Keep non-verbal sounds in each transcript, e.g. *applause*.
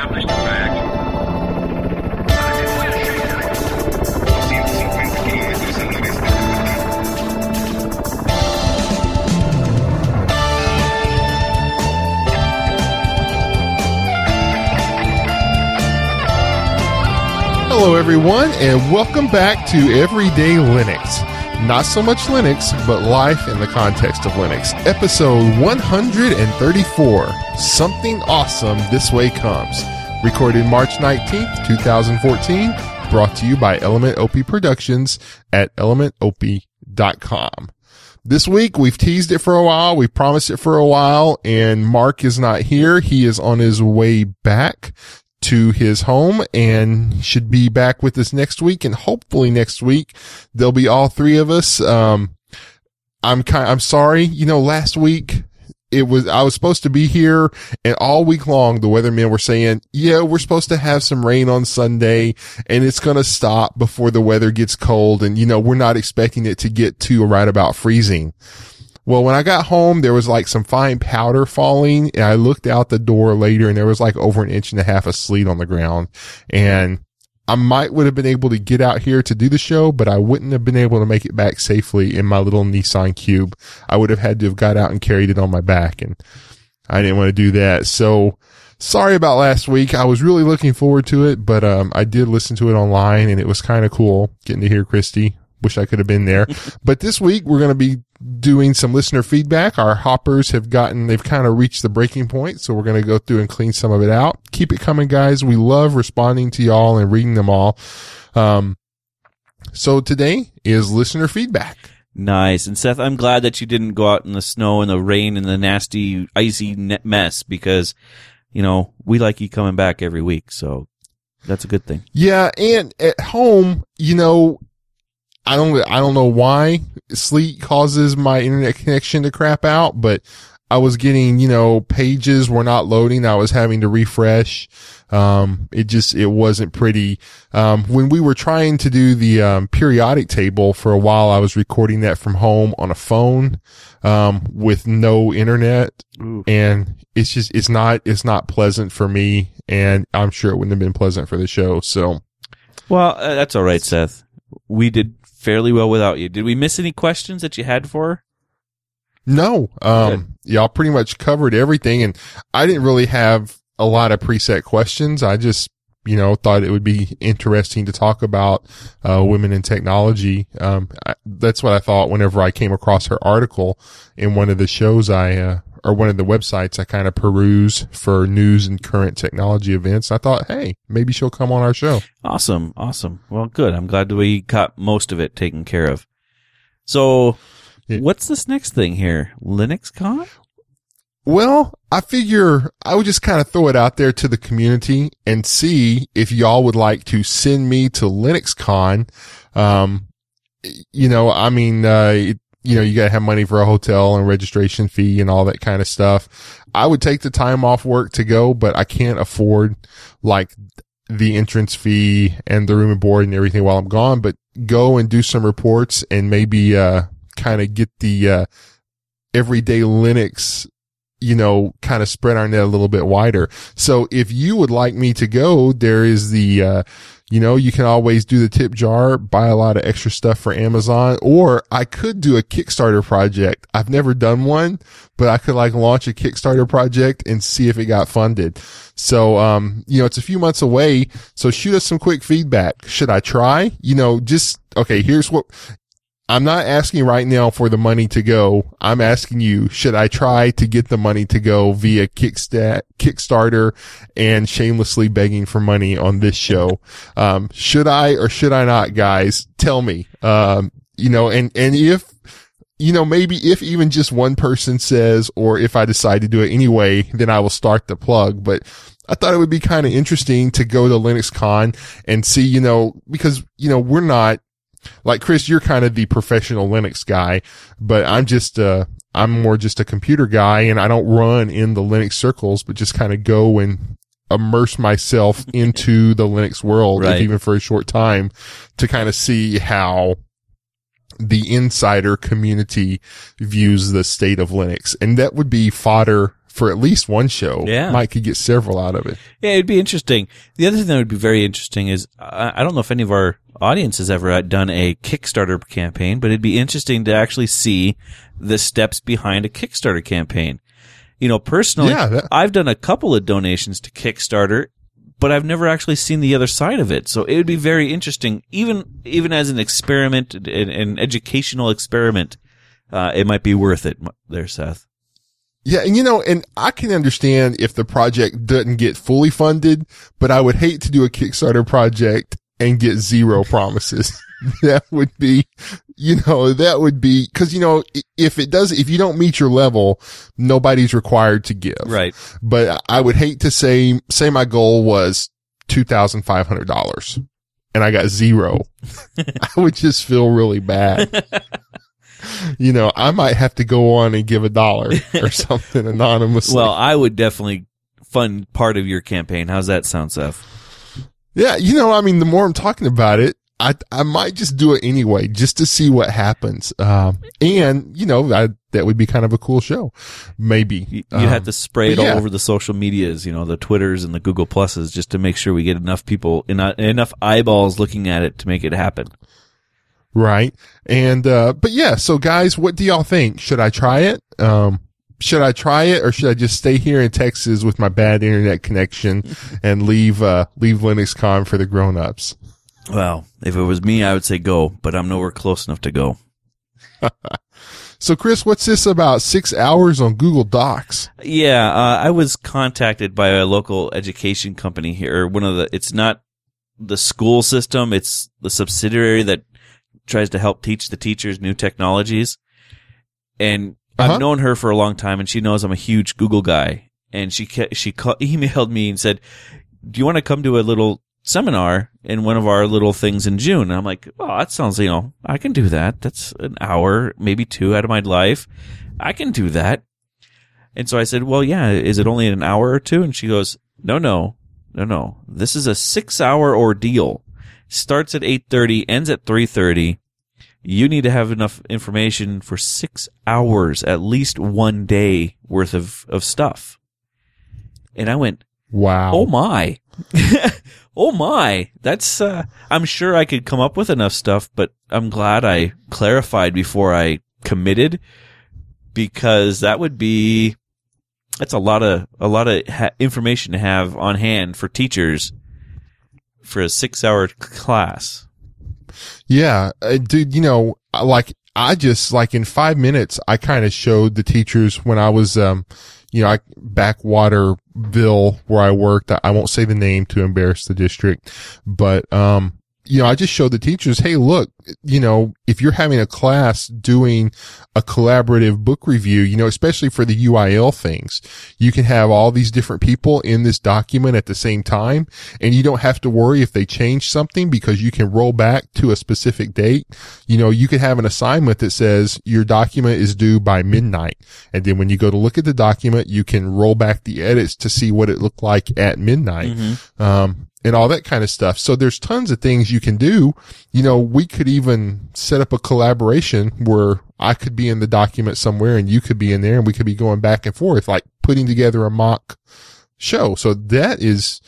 established fact. Hello, everyone, and welcome back to Everyday Linux. Not so much Linux, but life in the context of Linux. Episode 134 Something Awesome This Way Comes. Recorded March 19th, 2014. Brought to you by Element OP Productions at elementop.com. This week, we've teased it for a while. We've promised it for a while, and Mark is not here. He is on his way back to his home and should be back with us next week. And hopefully next week there'll be all three of us. Um, I'm kind, I'm sorry. You know, last week it was, I was supposed to be here and all week long the weathermen were saying, yeah, we're supposed to have some rain on Sunday and it's going to stop before the weather gets cold. And, you know, we're not expecting it to get to right about freezing. Well, when I got home, there was like some fine powder falling and I looked out the door later and there was like over an inch and a half of sleet on the ground and I might would have been able to get out here to do the show, but I wouldn't have been able to make it back safely in my little Nissan Cube. I would have had to have got out and carried it on my back and I didn't want to do that. So sorry about last week. I was really looking forward to it, but, um, I did listen to it online and it was kind of cool getting to hear Christy. Wish I could have been there. *laughs* but this week we're going to be doing some listener feedback. Our hoppers have gotten, they've kind of reached the breaking point. So we're going to go through and clean some of it out. Keep it coming, guys. We love responding to y'all and reading them all. Um, so today is listener feedback. Nice. And Seth, I'm glad that you didn't go out in the snow and the rain and the nasty, icy mess because, you know, we like you coming back every week. So that's a good thing. Yeah. And at home, you know, I don't, I don't know why sleet causes my internet connection to crap out, but I was getting, you know, pages were not loading. I was having to refresh. Um, it just, it wasn't pretty. Um, when we were trying to do the, um, periodic table for a while, I was recording that from home on a phone, um, with no internet. Ooh. And it's just, it's not, it's not pleasant for me. And I'm sure it wouldn't have been pleasant for the show. So Well, uh, that's all right, Seth. We did fairly well without you. Did we miss any questions that you had for her? no, um, y'all pretty much covered everything. And I didn't really have a lot of preset questions. I just, you know, thought it would be interesting to talk about, uh, women in technology. Um, I, that's what I thought whenever I came across her article in one of the shows I, uh, or one of the websites I kind of peruse for news and current technology events. I thought, hey, maybe she'll come on our show. Awesome. Awesome. Well, good. I'm glad we got most of it taken care of. So Yeah. what's this next thing here? LinuxCon? Well, I figure I would just kind of throw it out there to the community and see if y'all would like to send me to LinuxCon. Um, you know, I mean, uh, it, you know, you gotta have money for a hotel and registration fee and all that kind of stuff. I would take the time off work to go, but I can't afford like the entrance fee and the room and board and everything while I'm gone, but go and do some reports and maybe, uh, kind of get the, uh, everyday Linux you know, kind of spread our net a little bit wider. So if you would like me to go, there is the, uh, you know, you can always do the tip jar, buy a lot of extra stuff for Amazon, or I could do a Kickstarter project. I've never done one, but I could like launch a Kickstarter project and see if it got funded. So, um, you know, it's a few months away. So shoot us some quick feedback. Should I try? You know, just, okay, here's what, I'm not asking right now for the money to go. I'm asking you, should I try to get the money to go via Kickstat, Kickstarter and shamelessly begging for money on this show? *laughs* Um, should I or should I not, guys? Tell me. Um, you know, and, and if, you know, maybe if even just one person says, or if I decide to do it anyway, then I will start the plug. But I thought it would be kind of interesting to go to LinuxCon and see, you know, because, you know, we're not, like Chris, you're kind of the professional Linux guy, but I'm just, uh, I'm more just a computer guy and I don't run in the Linux circles, but just kind of go and immerse myself *laughs* into the Linux world, Right. even for a short time to kind of see how the insider community views the state of Linux. And that would be fodder for at least one show. Yeah. Mike could get several out of it. Yeah, it'd be interesting. The other thing that would be very interesting is I, I don't know if any of our audience has ever done a Kickstarter campaign, but it'd be interesting to actually see the steps behind a Kickstarter campaign. You know, personally, Yeah, that- I've done a couple of donations to Kickstarter, but I've never actually seen the other side of it. So it would be very interesting, even even as an experiment, an, an educational experiment. Uh, it might be worth it. There, Seth. Yeah, and you know, and I can understand if the project doesn't get fully funded, but I would hate to do a Kickstarter project and get zero promises. *laughs* that would be, you know, that would be, cause you know, if it does, if you don't meet your level, nobody's required to give. Right. But I would hate to say, say my goal was $2,500 and I got zero. *laughs* I would just feel really bad. *laughs* you know, I might have to go on and give a dollar or something anonymously. Well, I would definitely fund part of your campaign. How's that sound, Seth? Yeah, you know, I mean, the more I'm talking about it, I, I might just do it anyway, just to see what happens. Um, and, you know, I, that would be kind of a cool show. Maybe. You, Um, have to spray it but all over the social medias, you know, the Twitters and the Google Pluses, just to make sure we get enough people, enough, enough eyeballs looking at it to make it happen. Right. And, uh, but yeah, so guys, what do y'all think? Should I try it? Um, should I try it or should I just stay here in Texas with my bad internet connection *laughs* and leave, uh, leave LinuxCon for the grown-ups? Well, if it was me, I would say go, but I'm nowhere close enough to go. *laughs* So Chris, what's this about six hours on Google Docs? Yeah, uh, I was contacted by a local education company here. One of the, it's not the school system, it's the subsidiary that tries to help teach the teachers new technologies. And Uh-huh. I've known her for a long time, and she knows I'm a huge Google guy. And she she *laughs* emailed me and said, "Do you want to come to a little seminar in one of our little things in June?" And I'm like, "Oh, that sounds you know I can do that. That's an hour, maybe two out of my life. I can do that." And so I said, well, yeah, is it only an hour or two? And she goes, no, no, no, no. This is a six hour ordeal. Starts at 8.30, ends at 3.30. You need to have enough information for six hours, at least one day worth of, of stuff. And I went, Wow. oh my. *laughs* oh my. That's, uh, I'm sure I could come up with enough stuff, but I'm glad I clarified before I committed because that would be, that's a lot of, a lot of ha- information to have on hand for teachers for a six hour class. Yeah, uh, dude, you know, like I just like in five minutes, I kind of showed the teachers when I was, um, you know, I, Backwaterville where I worked. I, I won't say the name to embarrass the district, but, um, you know, I just showed the teachers, hey, look, you know, if you're having a class doing a collaborative book review, you know, especially for the UIL things, you can have all these different people in this document at the same time, and you don't have to worry if they change something because you can roll back to a specific date. You know, you could have an assignment that says your document is due by midnight. And then when you go to look at the document, you can roll back the edits to see what it looked like at midnight. Um, and all that kind of stuff. So there's tons of things you can do. You know, we could even set up a collaboration where I could be in the document somewhere and you could be in there and we could be going back and forth, like putting together a mock show. So that is,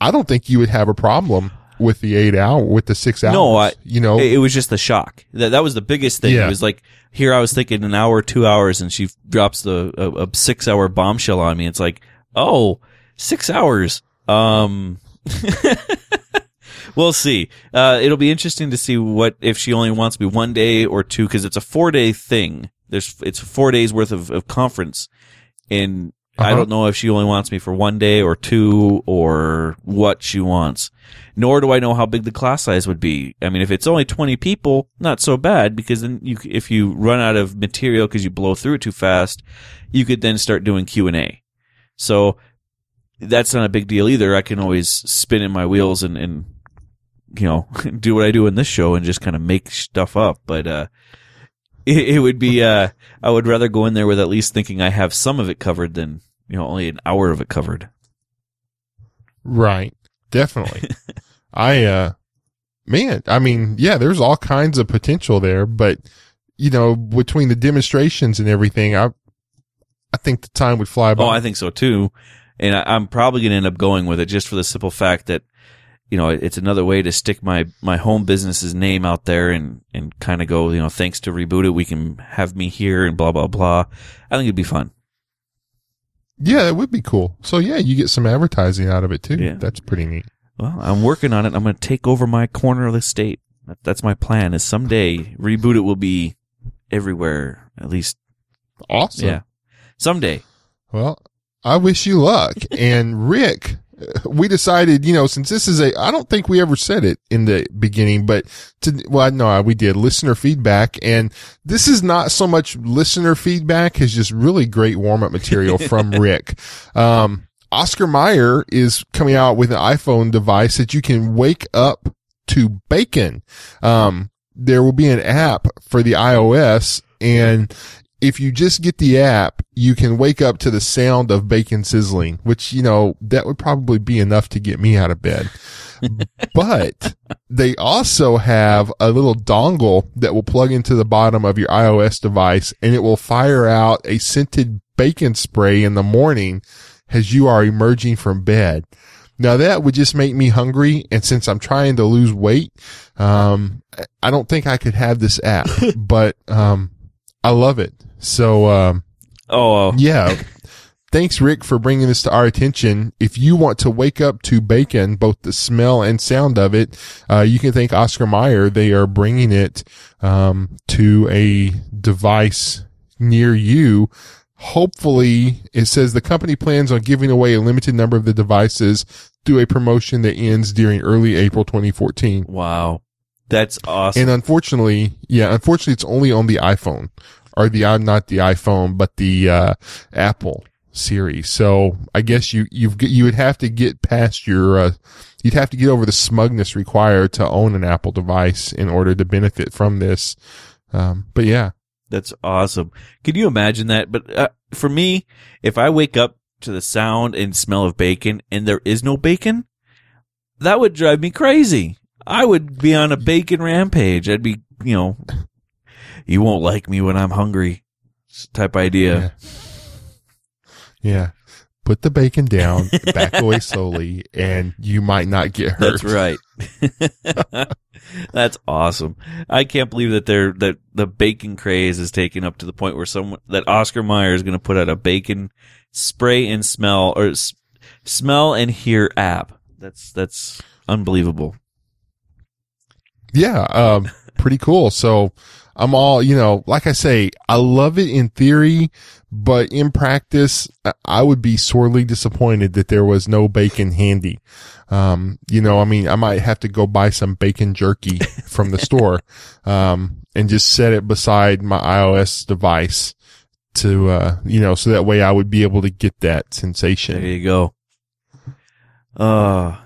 I don't think you would have a problem with the eight hour, with the six hours. No, I- you know, It, was just the shock. That that was the biggest thing. Yeah. It was like here I was thinking an hour, two hours, and she drops the a, a six hour bombshell on me. It's like, oh, six hours. Um, *laughs* we'll see. Uh, it'll be interesting to see what if she only wants me one day or two because it's a four day thing. There's it's four days worth of, of conference, and I Uh-huh. don't know if she only wants me for one day or two or what she wants. Nor do I know how big the class size would be. I mean, if it's only 20 people, not so bad because then you, if you run out of material because you blow through it too fast, you could then start doing Q&A. So that's not a big deal either. I can always spin in my wheels and, and, you know, *laughs* do what I do in this show and just kind of make stuff up. But, uh, *laughs* it, it would be, uh, I would rather go in there with at least thinking I have some of it covered than, you know, only an hour of it covered. Right. Definitely. *laughs* I, uh, man, I mean, yeah, there's all kinds of potential there, but, you know, between the demonstrations and everything, I, I think the time would fly by. Oh, I think so too. And I, I'm probably going to end up going with it just for the simple fact that, you know, it's another way to stick my, my home business's name out there and, and kind of go, you know, thanks to Reboot It, we can have me here and blah, blah, blah. I think it'd be fun. yeah, it would be cool. So yeah, you get some advertising out of it too. Yeah. That's pretty neat. Well, I'm working on it. I'm going to take over my corner of the state. That's my plan is someday Reboot It will be everywhere. At least, Awesome. yeah. Someday. Well, I wish you luck. *laughs* and Rick, we decided, you know, since this is a, I don't think we ever said it in the beginning, but to, well, no, we did listener feedback. And this is not so much listener feedback as just really great warm up material from *laughs* Rick. Um, Oscar Mayer is coming out with an iPhone device that you can wake up to bacon. Um, there will be an app for the iOS and if you just get the app, you can wake up to the sound of bacon sizzling, which, you know, that would probably be enough to get me out of bed. but they also have a little dongle that will plug into the bottom of your iOS device and it will fire out a scented bacon spray in the morning as you are emerging from bed. Now that would just make me hungry. And since I'm trying to lose weight, um, I don't think I could have this app, *laughs* but, um, I love it. So, um, Oh, yeah. Thanks, Rick, for bringing this to our attention. If you want to wake up to bacon, both the smell and sound of it, uh, you can thank Oscar Mayer. They are bringing it, um, to a device near you. Hopefully, it says the company plans on giving away a limited number of the devices through a promotion that ends during early April 2014. wow. That's awesome. And unfortunately, yeah, unfortunately, it's only on the iPhone or the, not the iPhone, but the, uh, Apple series. So I guess you, you've, you would have to get past your, uh, you'd have to get over the smugness required to own an Apple device in order to benefit from this. Um, but yeah, That's awesome. Can you imagine that? But uh, for me, if I wake up to the sound and smell of bacon and there is no bacon, that would drive me crazy. I would be on a bacon rampage. I'd be, you know, you won't like me when I'm hungry type idea. yeah. Put the bacon down, back away *laughs* slowly, and you might not get hurt. That's right. *laughs* That's awesome. I can't believe that they're that the bacon craze is taken up to the point where someone that Oscar Mayer is going to put out a bacon spray and smell or s- smell and hear app. That's that's unbelievable. Yeah, um, pretty cool. So I'm all, you know, like I say, I love it in theory, but in practice, I- would be sorely disappointed that there was no bacon handy. Um, you know, I mean, I might have to go buy some bacon jerky *laughs* from the store, um, and just set it beside my iOS device to, uh, you know, so that way I would be able to get that sensation. There you go. Uh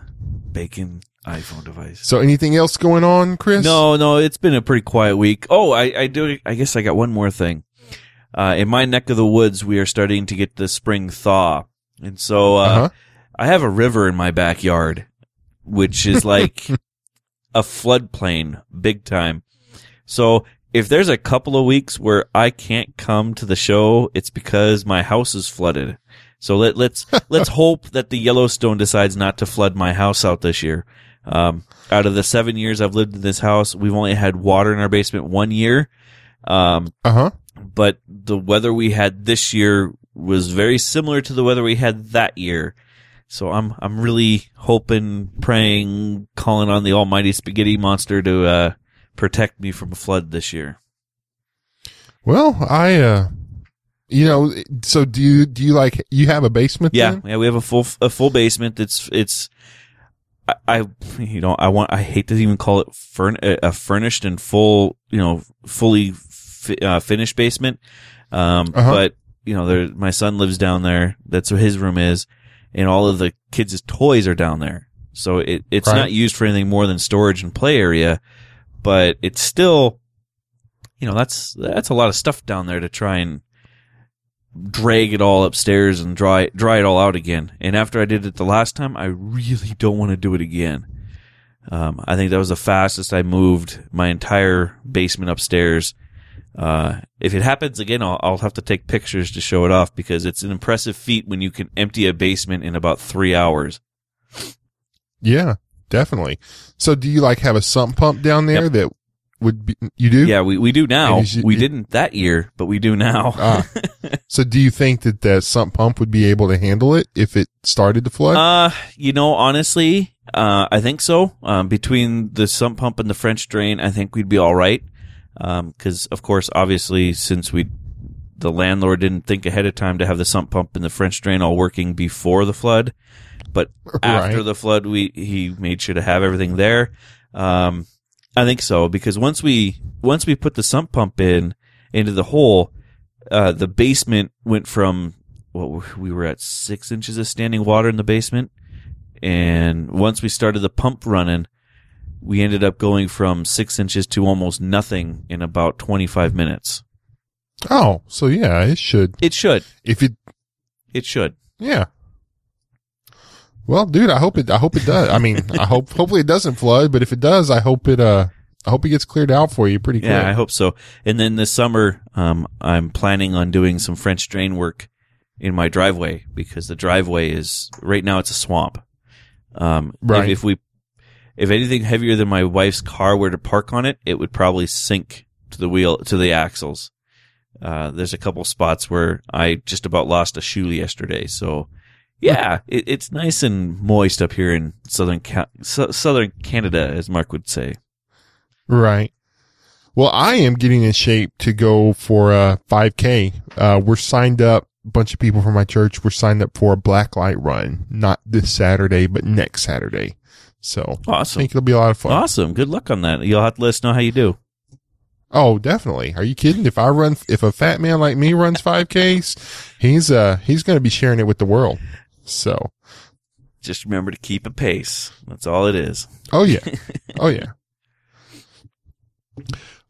bacon iPhone device. So anything else going on, Chris? No, no, it's been a pretty quiet week. Oh, I, I do. I guess I got one more thing. Uh, in my neck of the woods, we are starting to get the spring thaw, and so uh, Uh-huh. I have a river in my backyard, which is *laughs* like a floodplain, big time. So if there's a couple of weeks where I can't come to the show, it's because my house is flooded. So let, let's let's *laughs* hope that the Yellowstone decides not to flood my house out this year. Um, out of the seven years I've lived in this house, we've only had water in our basement one year. Um, Uh-huh. but the weather we had this year was very similar to the weather we had that year. So I'm I'm really hoping, praying, calling on the almighty spaghetti monster to uh, protect me from a flood this year. Well, I, uh, you know, so do you, do you like, you have a basement? Yeah, then? yeah, we have a full a full basement. It's it's I, I you know I want I hate to even call it furn, a furnished and full you know fully fi- uh, finished basement. Um, Uh-huh. but you know there my son lives down there. That's what his room is, and all of the kids' toys are down there. So it it's Right. not used for anything more than storage and play area, but it's still you know that's that's a lot of stuff down there to try and drag it all upstairs and dry dry it all out again. And after I did it the last time, I really don't want to do it again. Um, I think that was the fastest I moved my entire basement upstairs Uh, if it happens again, I'll, I'll have to take pictures to show it off because it's an impressive feat when you can empty a basement in about three hours. Yeah, definitely. So do you like have a sump pump down there Yep. that would be, you do? Yeah, we, we do now. And is it- we didn't that year, but we do now. Ah. *laughs* so do you think that the sump pump would be able to handle it if it started to flood? Uh, you know, honestly, uh, I think so. Um, between the sump pump and the French drain, I think we'd be all right. Um, cause of course, obviously, since we, the landlord didn't think ahead of time to have the sump pump and the French drain all working before the flood, but *laughs* after the flood, we, he made sure to have everything there. Um, I think so because once we, once we put the sump pump in into the hole, uh, the basement went from what were- we were at six inches of standing water in the basement. And once we started the pump running, we ended up going from six inches to almost nothing in about 25 minutes. oh, so yeah, it should. It should. If it, It should. yeah. Well, dude, I hope it, I hope it does. I mean, I hope, hopefully it doesn't flood, but if it does, I hope it, uh, I hope it gets cleared out for you pretty quick. Yeah, I hope so. And then this summer, um, I'm planning on doing some French drain work in my driveway because the driveway is right now it's a swamp. Um, Right. If, if we, if anything heavier than my wife's car were to park on it, it would probably sink to the wheel to the axles. Uh, there's a couple spots where I just about lost a shoe yesterday. So, yeah, it, it's nice and moist up here in southern Ca- Sou- southern Canada, as Mark would say. Right. Well, I am getting in shape to go for a 5K. Uh, we're signed up. A bunch of people from my church. We're signed up for a black light run, not this Saturday, but next Saturday. So awesome. I think it'll be a lot of fun. Awesome. Good luck on that. You'll have to let us know how you do. Oh, definitely. Are you kidding? If I run, if a fat man like me runs 5Ks, he's, uh, he's going to be sharing it with the world. So, Just remember to keep a pace. That's all it is. oh yeah. Oh yeah.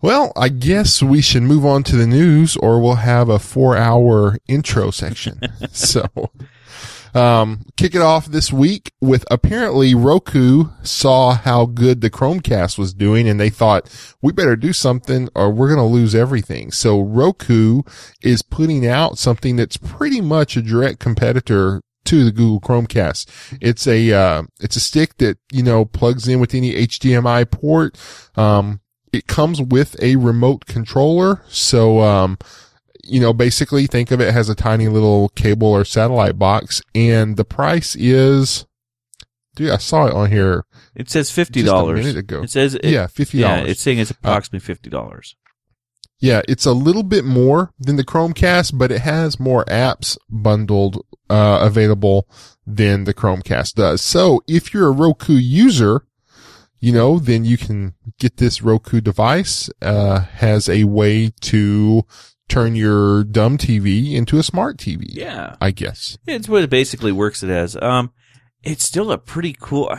Well, I guess we should move on to the news or we'll have a four hour intro section. *laughs* so, um, kick it off this week with apparently Roku saw how good the Chromecast was doing and they thought we better do something or we're going to lose everything. So Roku is putting out something that's pretty much a direct competitor to the Google Chromecast. It's a, uh, it's a stick that, you know, plugs in with any HDMI port. Um, it comes with a remote controller. So, um, you know, basically think of it as a tiny little cable or satellite box and the price is, dude, I saw it on here. It says fifty dollars. minute ago. It says it, yeah, $50. yeah. It's saying it's approximately fifty dollars. Yeah, it's a little bit more than the Chromecast, but it has more apps bundled, uh, available than the Chromecast does. So if you're a Roku user, you know, then you can get this Roku device, uh, has a way to turn your dumb TV into a smart TV. Yeah, I guess. it's what it basically works it as. Um, it's still a pretty cool.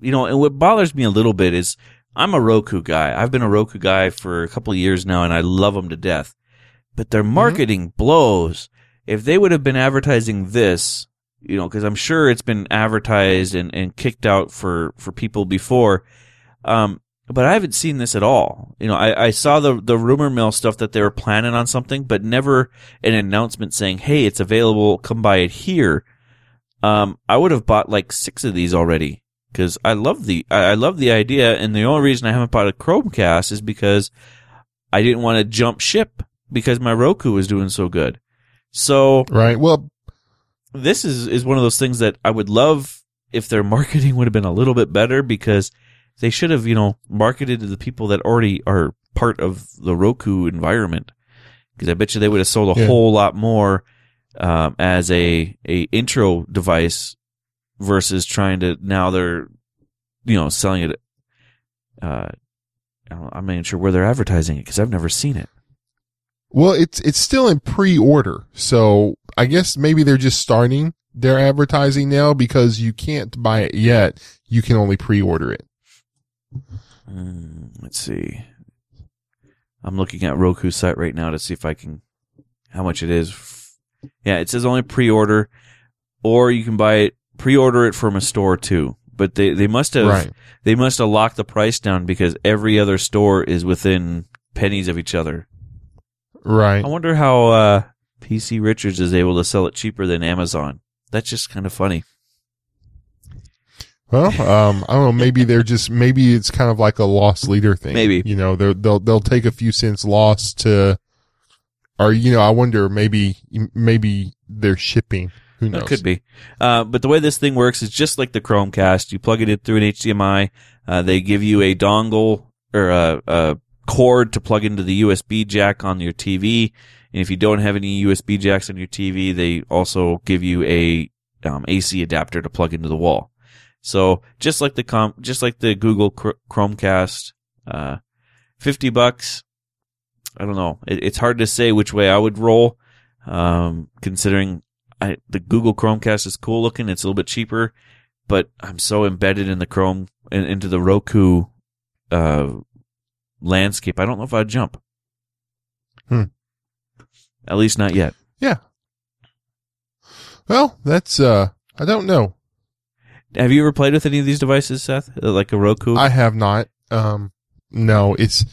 You know, and what bothers me a little bit is I'm a Roku guy. I've been a Roku guy for a couple of years now, and I love them to death. But their marketing blows. If they would have been advertising this, you know, because I'm sure it's been advertised and, and kicked out for, for people before. Um, but I haven't seen this at all. You know, I, I saw the, the rumor mill stuff that they were planning on something, but never an announcement saying, Hey, it's available. Come buy it here. Um, I would have bought like six of these already because I love the, I, love the idea. And the only reason I haven't bought a Chromecast is because I didn't want to jump ship because my Roku was doing so good. So Right. Well, this is is one of those things that I would love if their *laughs* marketing would have been a little bit better because they should have, you know, marketed to the people that already are part of the Roku environment. Because I bet you they would have sold a Yeah. whole lot more um, as a a intro device versus trying to now they're, you know, selling it. Uh, I'm not even sure where they're advertising it because I've never seen it. well, it's, it's still in pre-order. So I guess maybe they're just starting their advertising now because you can't buy it yet. You can only pre-order it. Mm, let's see. I'm looking at Roku's site right now to see if I can how much it is. Yeah, it says only pre-order, or you can buy it pre-order it from a store too. But they they must have Right. they must have locked the price down because every other store is within pennies of each other. Right. I wonder how uh, PC Richards is able to sell it cheaper than Amazon. That's just kind of funny. Well, um, I don't know. Maybe they're just maybe it's kind of like a loss leader thing. Maybe. you know they'll they'll they'll take a few cents loss to, or you know I wonder maybe maybe they're shipping. Who knows? That could be. Uh, but the way this thing works is just like the Chromecast. You plug it in through an HDMI. Uh, they give you a dongle or a, a cord to plug into the USB jack on your TV. And if you don't have any USB jacks on your TV, they also give you a um, AC adapter to plug into the wall. So just like the com, just like the Google Chr- Chromecast, uh, fifty bucks. I don't know. It, it's hard to say which way I would roll, um, considering I, the Google Chromecast is cool looking. It's a little bit cheaper, but I'm so embedded in the Chrome in, into the Roku uh, landscape. I don't know if I'd jump. Hmm. At least not yet. Yeah. Well, that's uh, I don't know. Have you ever played with any of these devices, Seth? Uh, Like a Roku? I have not. Um, no, it's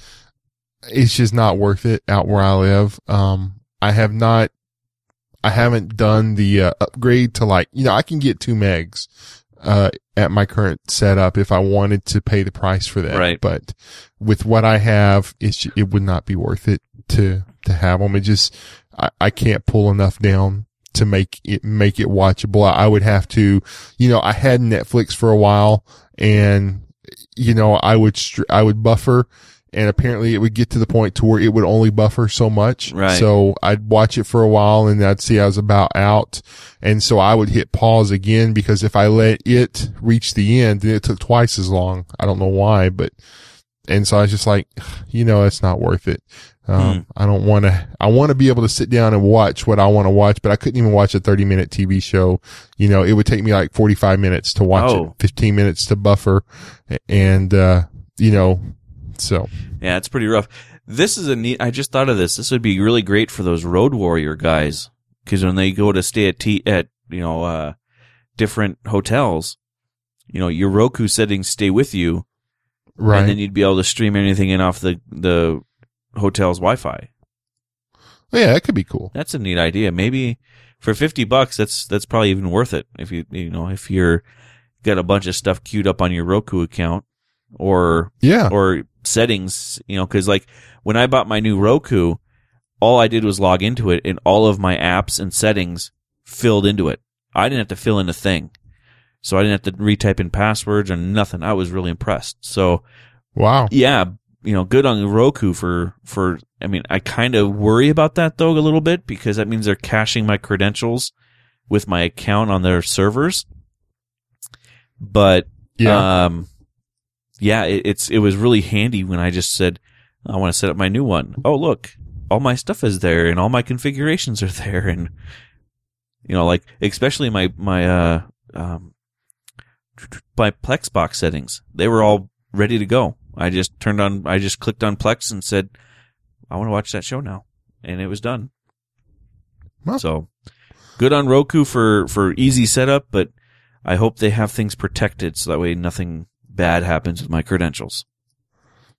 it's just not worth it out where I live. Um, I have not. I haven't done the uh, upgrade to like you know I can get two megs uh at my current setup if I wanted to pay the price for that. Right. But with what I have, it's it would not be worth it to to have them. It just I, I can't pull enough down to make it make it watchable. I would have to, you know, I had Netflix for a while and you know, I would str- I would buffer and apparently it would get to the point to where it would only buffer so much. Right. So I'd watch it for a while and I'd see I was about out. And so I would hit pause again because if I let it reach the end, then it took twice as long. I don't know why, but, and so I was just like, *sighs* you know, it's not worth it. Um, Hmm. I don't want to, I want to be able to sit down and watch what I want to watch, but I couldn't even watch a 30 minute TV show. You know, it would take me like 45 minutes to watch Oh. it, 15 minutes to buffer. And, uh, you know, so Yeah, it's pretty rough. This is a neat. I just thought of this. This would be really great for those road warrior guys because when they go to stay at t- at you know uh, different hotels, you know your Roku settings stay with you, right. and then you'd be able to stream anything in off the the hotel's Wi-Fi. yeah, that could be cool. That's a neat idea. Maybe for fifty bucks, that's that's probably even worth it. If you you know if you're got a bunch of stuff queued up on your Roku account, or Yeah. or settings, you know, because like when I bought my new Roku, all I did was log into it, and all of my apps and settings filled into it. I didn't have to fill in a thing, so I didn't have to retype in passwords or nothing. I was really impressed. So Wow. yeah, you know, good on Roku for for. I mean, I kind of worry about that though a little bit because that means they're caching my credentials with my account on their servers. But Yeah. um, yeah, it, it's it was really handy when I just said I want to set up my new one. Oh, look, all my stuff is there and all my configurations are *laughs* there, and you know, like especially my my uh um my Plexbox settings, they were all ready to go. I just turned on, I just clicked on Plex and said, I want to watch that show now, and it was done. Well. So good on Roku for for easy setup, but I hope they have things protected so that way nothing bad happens with my credentials.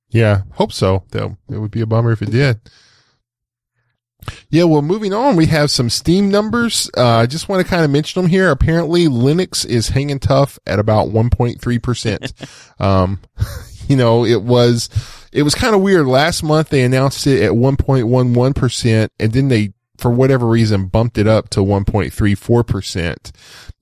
Yeah, hope so. Though it would be a bummer if it did. Yeah, well, moving on, we have some Steam numbers. Uh, I just want to kind of mention them here. Apparently, Linux is hanging tough at about 1.3%. *laughs* um, *laughs* you know, it was, it was kind of weird. Last month, they announced it at 1.11%, and then they, for whatever reason, bumped it up to 1.34%.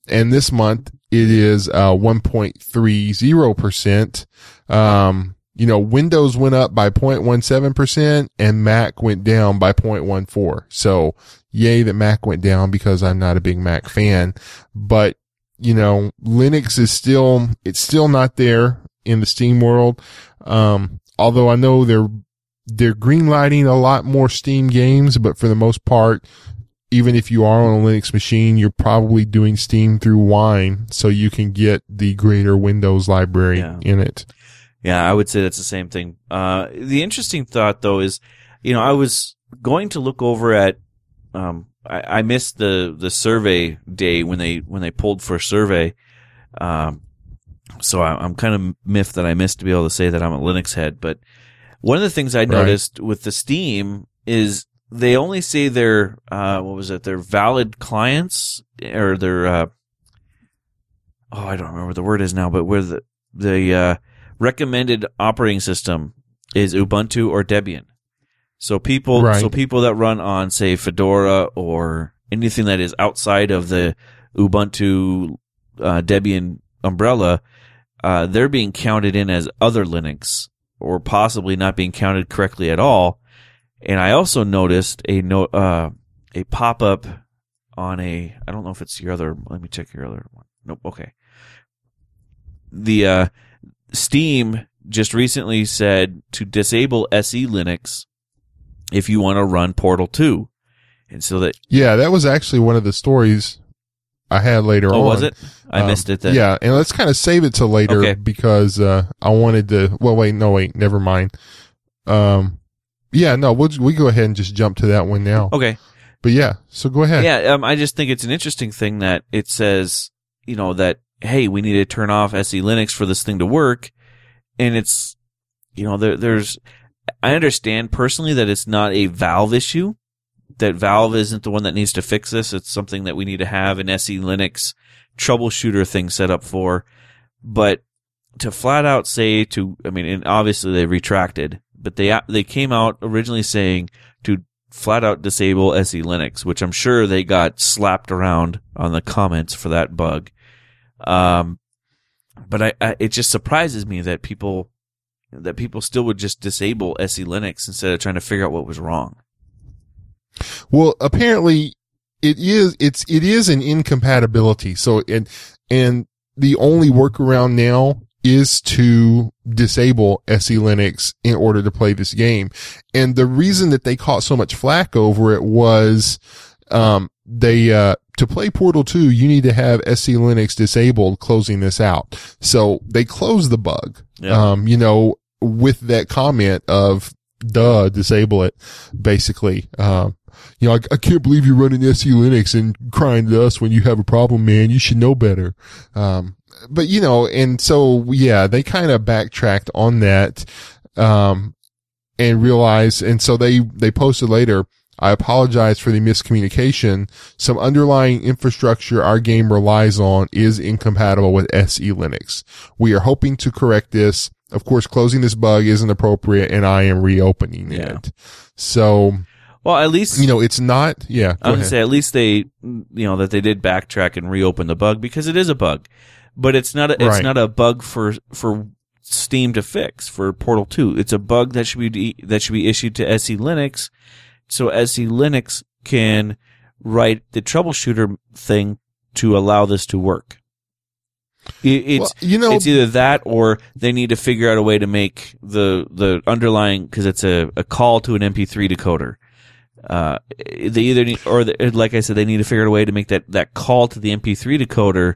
And this month, it is, uh, 1.30%. Um, you know, Windows went up by 0.17% and Mac went down by 0.14. So yay that Mac went down because I'm not a big Mac fan, but you know, Linux is still, it's still not there in the Steam world. Um, although I know they're, they're greenlighting a lot more Steam games, but for the most part, even if you are on a Linux machine, you're probably doing Steam through Wine, so you can get the greater Windows library Yeah. in it. Yeah, I would say that's the same thing. Uh, the interesting thought though is, you know, I was going to look over at, um, I, I missed the, the survey day when they, when they pulled for a survey. Um, so I, I'm kind of miffed that I missed to be able to say that I'm a Linux head. But one of the things I noticed with the Steam is they only say they're uh, what was it? They're valid clients or they're uh, oh I don't remember what the word is now, but where the the uh, recommended operating system is Ubuntu or Debian. So people, Right. so people that run on say Fedora or anything that is outside of the Ubuntu uh, Debian umbrella, uh, they're being counted in as other Linux or possibly not being counted correctly at all. And I also noticed a no, uh, a pop up on a, I don't know if it's your other, let me check your other one. Nope. Okay. The, uh, Steam just recently said to disable SE Linux if you want to run Portal 2. And so that, Yeah, that was actually one of the stories I had later oh, on. was it? I Um, missed it then. Yeah, and let's kind of save it to later Okay. because uh, I wanted to. Well, wait, no, wait, never mind. Um, yeah, no, we'll we go ahead and just jump to that one now. Okay. But yeah, so go ahead. Yeah, um, I just think it's an interesting thing that it says, you know, that hey, we need to turn off SE Linux for this thing to work, and it's, you know, there, there's, I understand personally that it's not a Valve issue, that Valve isn't the one that needs to fix this. It's something that we need to have an SE Linux troubleshooter thing set up for, but to flat out say to, I mean, and obviously they retracted, but they they came out originally saying to flat out disable SE Linux, which I'm sure they got slapped around on the comments for that bug. Um, but I, I it just surprises me that people that people still would just disable SE Linux instead of trying to figure out what was wrong. Well, apparently it is, it's, it is an incompatibility. So, and, and the only workaround now is to disable SE Linux in order to play this game. And the reason that they caught so much flack over it was, um, they, uh, to play Portal 2, you need to have SE Linux disabled closing this out. So they closed the bug Yeah. um, you know, with that comment of, duh, disable it, basically. Um, you know, I, I can't believe you're running SE Linux and crying to us when you have a problem, man. You should know better. Um, but you know, and so, yeah, they kind of backtracked on that, um, and realized, and so they, they posted later, I apologize for the miscommunication. Some underlying infrastructure our game relies on is incompatible with SE Linux. We are hoping to correct this. Of course, closing this bug isn't appropriate and I am reopening Yeah. it. So, Well, at least you know, it's not, yeah, I was gonna ahead. say at least they, you know, that they did backtrack and reopen the bug because it is a bug, but it's not a, it's Right. not a bug for for Steam to fix for Portal Two. It's a bug that should be that should be issued to SE Linux, so SE Linux can write the troubleshooter thing to allow this to work. It, it's well, you know, it's either that or they need to figure out a way to make the the underlying because it's a, a call to an MP3 decoder. Uh, they either need, or the, like I said, they need to figure out a way to make that, that call to the MP3 decoder,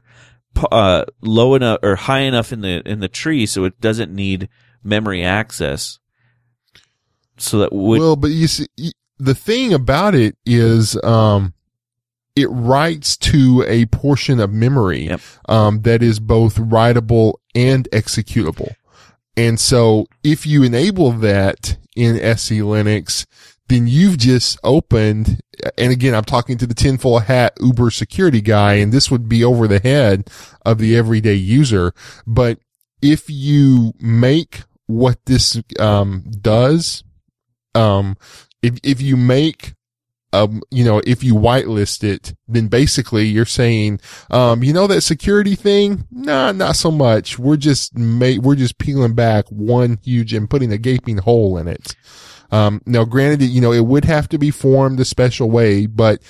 uh, low enough or high enough in the, in the tree so it doesn't need memory access. So that would, well, but you see, the thing about it is, um, it writes to a portion of memory, Yep. um, that is both writable and executable. And so if you enable that in SE Linux, then you've just opened, and again, I'm talking to the tinfoil hat Uber security guy, and this would be over the head of the everyday user. But if you make what this, um, does, um, if, if you make, um, you know, if you whitelist it, then basically you're saying, um, you know, that security thing? Nah, not so much. We're just ma- we're just peeling back one huge and putting a gaping hole in it. Um, now granted, you know, it would have to be formed a special way, but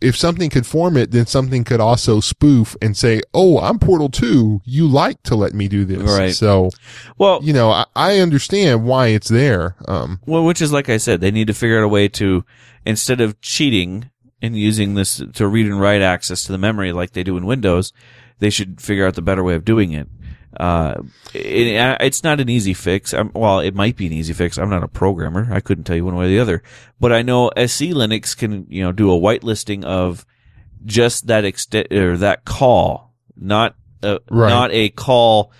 if something could form it, then something could also spoof and say, Oh, I'm Portal 2. You like to let me do this. Right. So, well, you know, I, I understand why it's there. Um, Well, which is like I said, they need to figure out a way to instead of cheating and using this to read and write access to the memory like they do in Windows, they should figure out the better way of doing it. Uh, it, it's not an easy fix. i well, it might be an easy fix. I'm not a programmer. I couldn't tell you one way or the other, but I know SE Linux can, you know, do a whitelisting of just that extent or that call, not, uh, Right. not a call,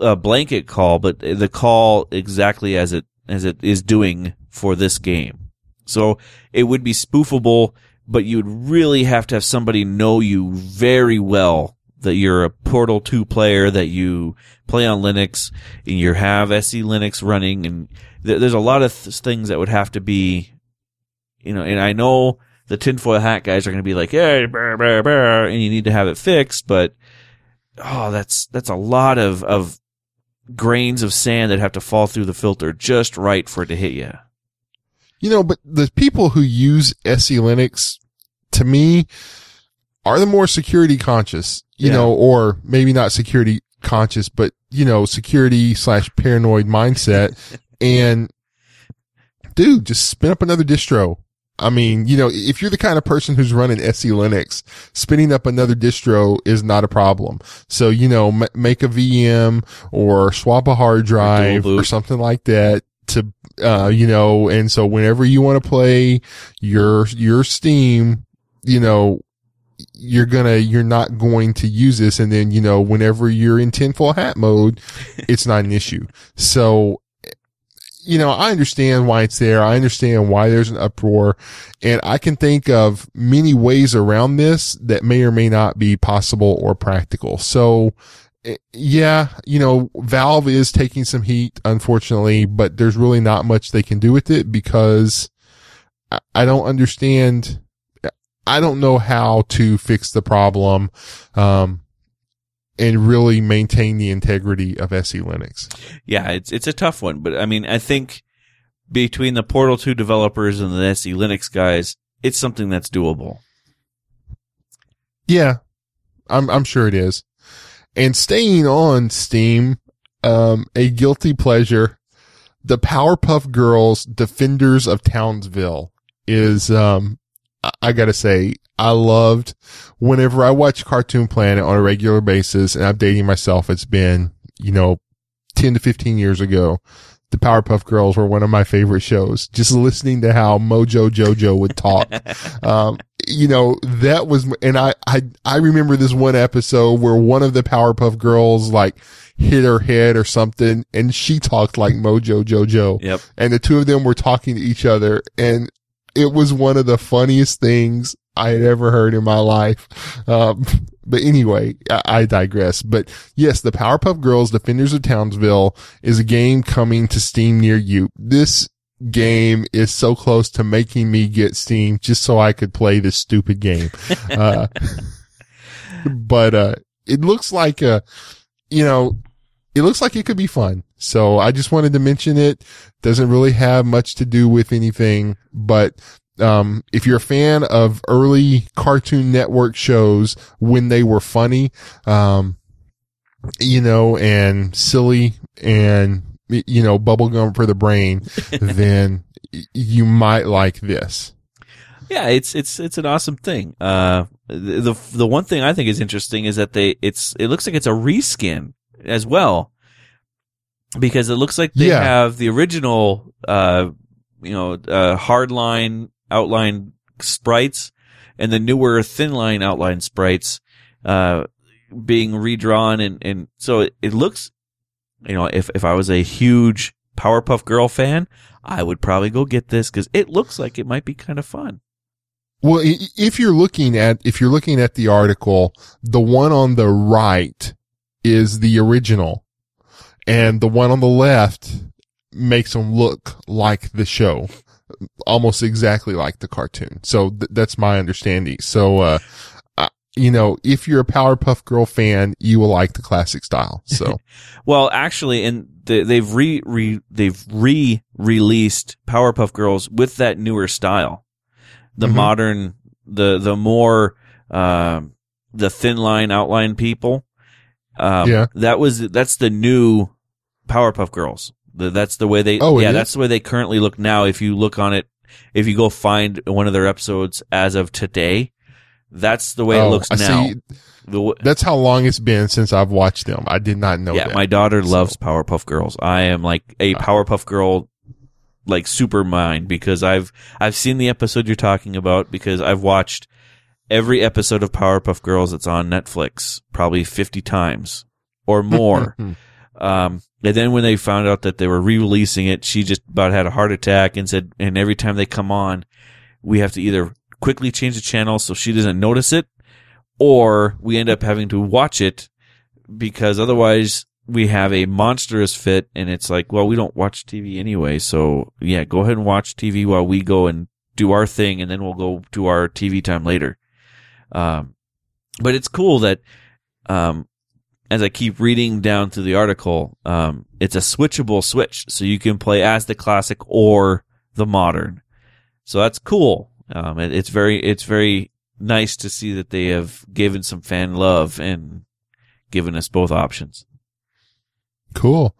a blanket call, but the call exactly as it, as it is doing for this game. So it would be spoofable, but you'd really have to have somebody know you very well that you're a Portal 2 player, that you play on Linux, and you have SE Linux running, and th- there's a lot of th- things that would have to be, you know, and I know the tinfoil hat guys are going to be like, hey, brr, brr, brr, and you need to have it fixed, but, oh, that's, that's a lot of, of grains of sand that have to fall through the filter just right for it to hit you. You know, but the people who use SE Linux, to me, are the more security conscious, you Yeah. know, or maybe not security conscious, but, you know, security slash paranoid mindset. *laughs* and dude, just spin up another distro. I mean, you know, if you're the kind of person who's running SE Linux, spinning up another distro is not a problem. So, you know, m- make a VM or swap a hard drive boot. or something like that to, uh, you know, and so whenever you want to play your, your Steam, you know, you're gonna, you're not going to use this. And then, you know, whenever you're in tinfoil hat mode, *laughs* it's not an issue. So, you know, I understand why it's there. I understand why there's an uproar and I can think of many ways around this that may or may not be possible or practical. So, eh, yeah, you know, Valve is taking some heat, unfortunately, but there's really not much they can do with it because I- I don't understand. I don't know how to fix the problem, um, and really maintain the integrity of SE Linux. Yeah, it's it's a tough one, but I mean, I think between the Portal 2 developers and the SE Linux guys, it's something that's doable. Yeah, I'm I'm sure it is. And staying on Steam, um, a guilty pleasure, the Powerpuff Girls Defenders of Townsville is um I, gotta say, I loved whenever I watch Cartoon Planet on a regular basis, and I'm dating myself, it's been, you know, ten to fifteen years ago. The Powerpuff Girls were one of my favorite shows. Just listening to how Mojo Jojo would talk *laughs* um, you know, that was, and I, I, I remember this one episode where one of the Powerpuff Girls like hit her head or something and she talked like Mojo Jojo Yep. and the two of them were talking to each other and it was one of the funniest things I had ever heard in my life. Um, but anyway, I, I digress. But yes, the Powerpuff Girls Defenders of Townsville is a game coming to Steam near you. This game is so close to making me get Steam just so I could play this stupid game. *laughs* Uh, but, uh, it looks like, uh, you know, it looks like it could be fun. So I just wanted to mention it. Doesn't really have much to do with anything, but, um, if you're a fan of early Cartoon Network shows when they were funny, um, you know, and silly and, you know, bubblegum for the brain, *laughs* then you might like this. Yeah, it's it's it's an awesome thing. Uh, the the the one thing I think is interesting is that they it's it looks like it's a reskin as well, because it looks like they Yeah. have the original uh you know uh hardline outline sprites and the newer thin line outline sprites uh being redrawn and and so it, it looks you know if if I was a huge Powerpuff Girl fan, I would probably go get this because it looks like it might be kind of fun. Well, if you're looking at, if you're looking at the article, the one on the right is the original and the one on the left makes them look like the show, almost exactly like the cartoon. So th- that's my understanding. So, uh, I- you know, if you're a Powerpuff Girl fan, you will like the classic style. So, *laughs* Well, actually, and they, they've re, re they've re released Powerpuff Girls with that newer style, the Mhm. modern, the the more um the thin line outline people. Um, Yeah. that was that's the new Powerpuff Girls. The, that's the way they. Oh, yeah, that's the way they currently look now. If you look on it, if you go find one of their episodes as of today, that's the way it Oh, looks I now. see. The That's how long it's been since I've watched them. I did not know yeah, that. my daughter So- loves Powerpuff Girls. I am like a Uh. Powerpuff Girl, like super mind because I've I've seen the episode you're talking about because I've watched every episode of Powerpuff Girls that's on Netflix probably 50 times or more. *laughs* Um, and then when they found out that they were re-releasing it, she just about had a heart attack and said, and every time they come on, we have to either quickly change the channel so she doesn't notice it, or we end up having to watch it because otherwise we have a monstrous fit and it's like, well, we don't watch TV anyway. So yeah, go ahead and watch TV while we go and do our thing and then we'll go to our TV time later. Um, but it's cool that, um, as I keep reading down through the article, um, it's a switchable switch. So you can play as the classic or the modern. So that's cool. Um, it, it's very, it's very nice to see that they have given some fan love and given us both options. Cool.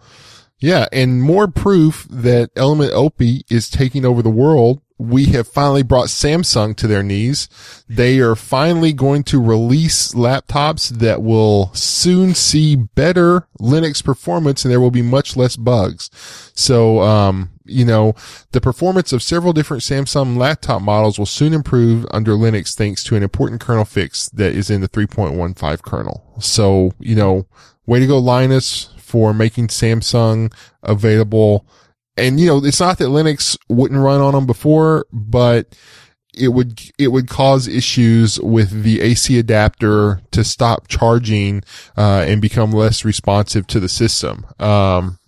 Yeah. And more proof that Element Opie is taking over the world. We have finally brought Samsung to their knees. They are finally going to release laptops that will soon see better Linux performance and there will be much less bugs. So, um, you know, the performance of several different Samsung laptop models will soon improve under Linux thanks to an important kernel fix that is in the 3.15 kernel. So, you know, way to go Linus for making Samsung available. And, you know, it's not that Linux wouldn't run on them before, but it would, it would cause issues with the AC adapter to stop charging, uh, and become less responsive to the system. Um,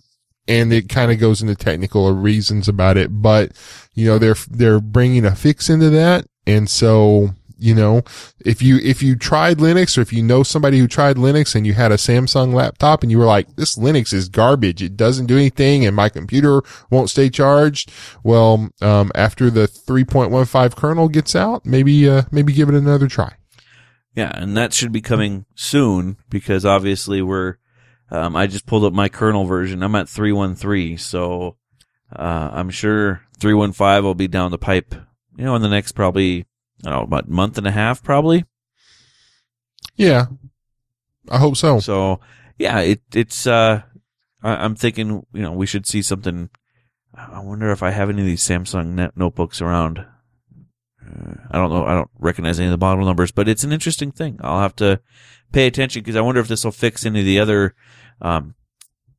and it kind of goes into technical reasons about it, but you know, they're, they're bringing a fix into that. And so, you know, if you, if you tried Linux or if you know somebody who tried Linux and you had a Samsung laptop and you were like, this Linux is garbage. It doesn't do anything and my computer won't stay charged. Well, um, after the 3.15 kernel gets out, maybe, uh, maybe give it another try. Yeah. And that should be coming soon because obviously we're, um, I just pulled up my kernel version. I'm at 313. So, uh, I'm sure 315 will be down the pipe, you know, in the next probably, I don't know, about month and a half, probably. Yeah. I hope so. So, yeah, it, it's, uh, I, I'm thinking, you know, we should see something. I wonder if I have any of these Samsung net notebooks around. Uh, I don't know. I don't recognize any of the model numbers, but it's an interesting thing. I'll have to pay attention because I wonder if this will fix any of the other um,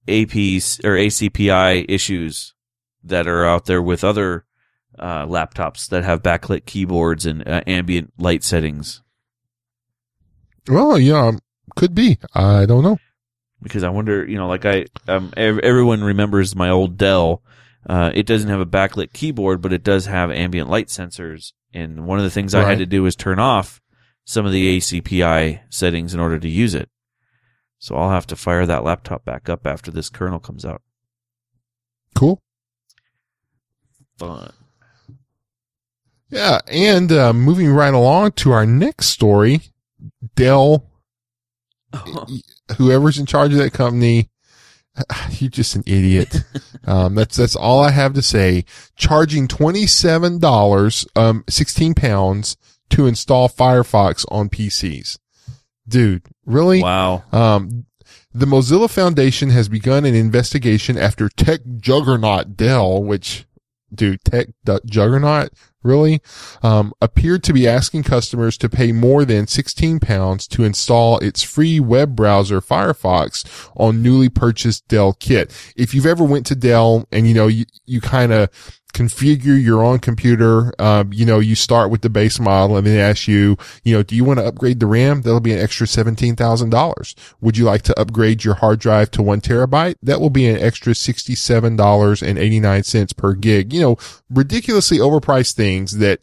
APs or ACPI issues that are out there with other uh, laptops that have backlit keyboards and uh, ambient light settings. Well, yeah, could be. I don't know. Because I wonder, you know, like I, um, ev- everyone remembers my old Dell. Uh, it doesn't have a backlit keyboard, but it does have ambient light sensors. And one of the things I had to do was turn off some of the ACPI settings in order to use it. So I'll have to fire that laptop back up after this kernel comes out. Cool. Fun. Yeah, and uh, moving right along to our next story, Dell, whoever's in charge of that company, *sighs* you're just an idiot. *laughs* um, that's that's all I have to say. Charging twenty seven dollars, um, sixteen pounds to install Firefox on PCs. Dude, really? wow. Um, the Mozilla Foundation has begun an investigation after tech juggernaut Dell, which, dude, tech juggernaut, really, um, appeared to be asking customers to pay more than 16 pounds to install its free web browser Firefox on newly purchased Dell kit. If you've ever went to Dell and, you know, you, you kind of configure your own computer, um, you know, you start with the base model and they ask you, you know, do you want to upgrade the RAM? That'll be an extra $17,000. Would you like to upgrade your hard drive to one terabyte? That will be an extra $67.89 per gig. You know, ridiculously overpriced things that,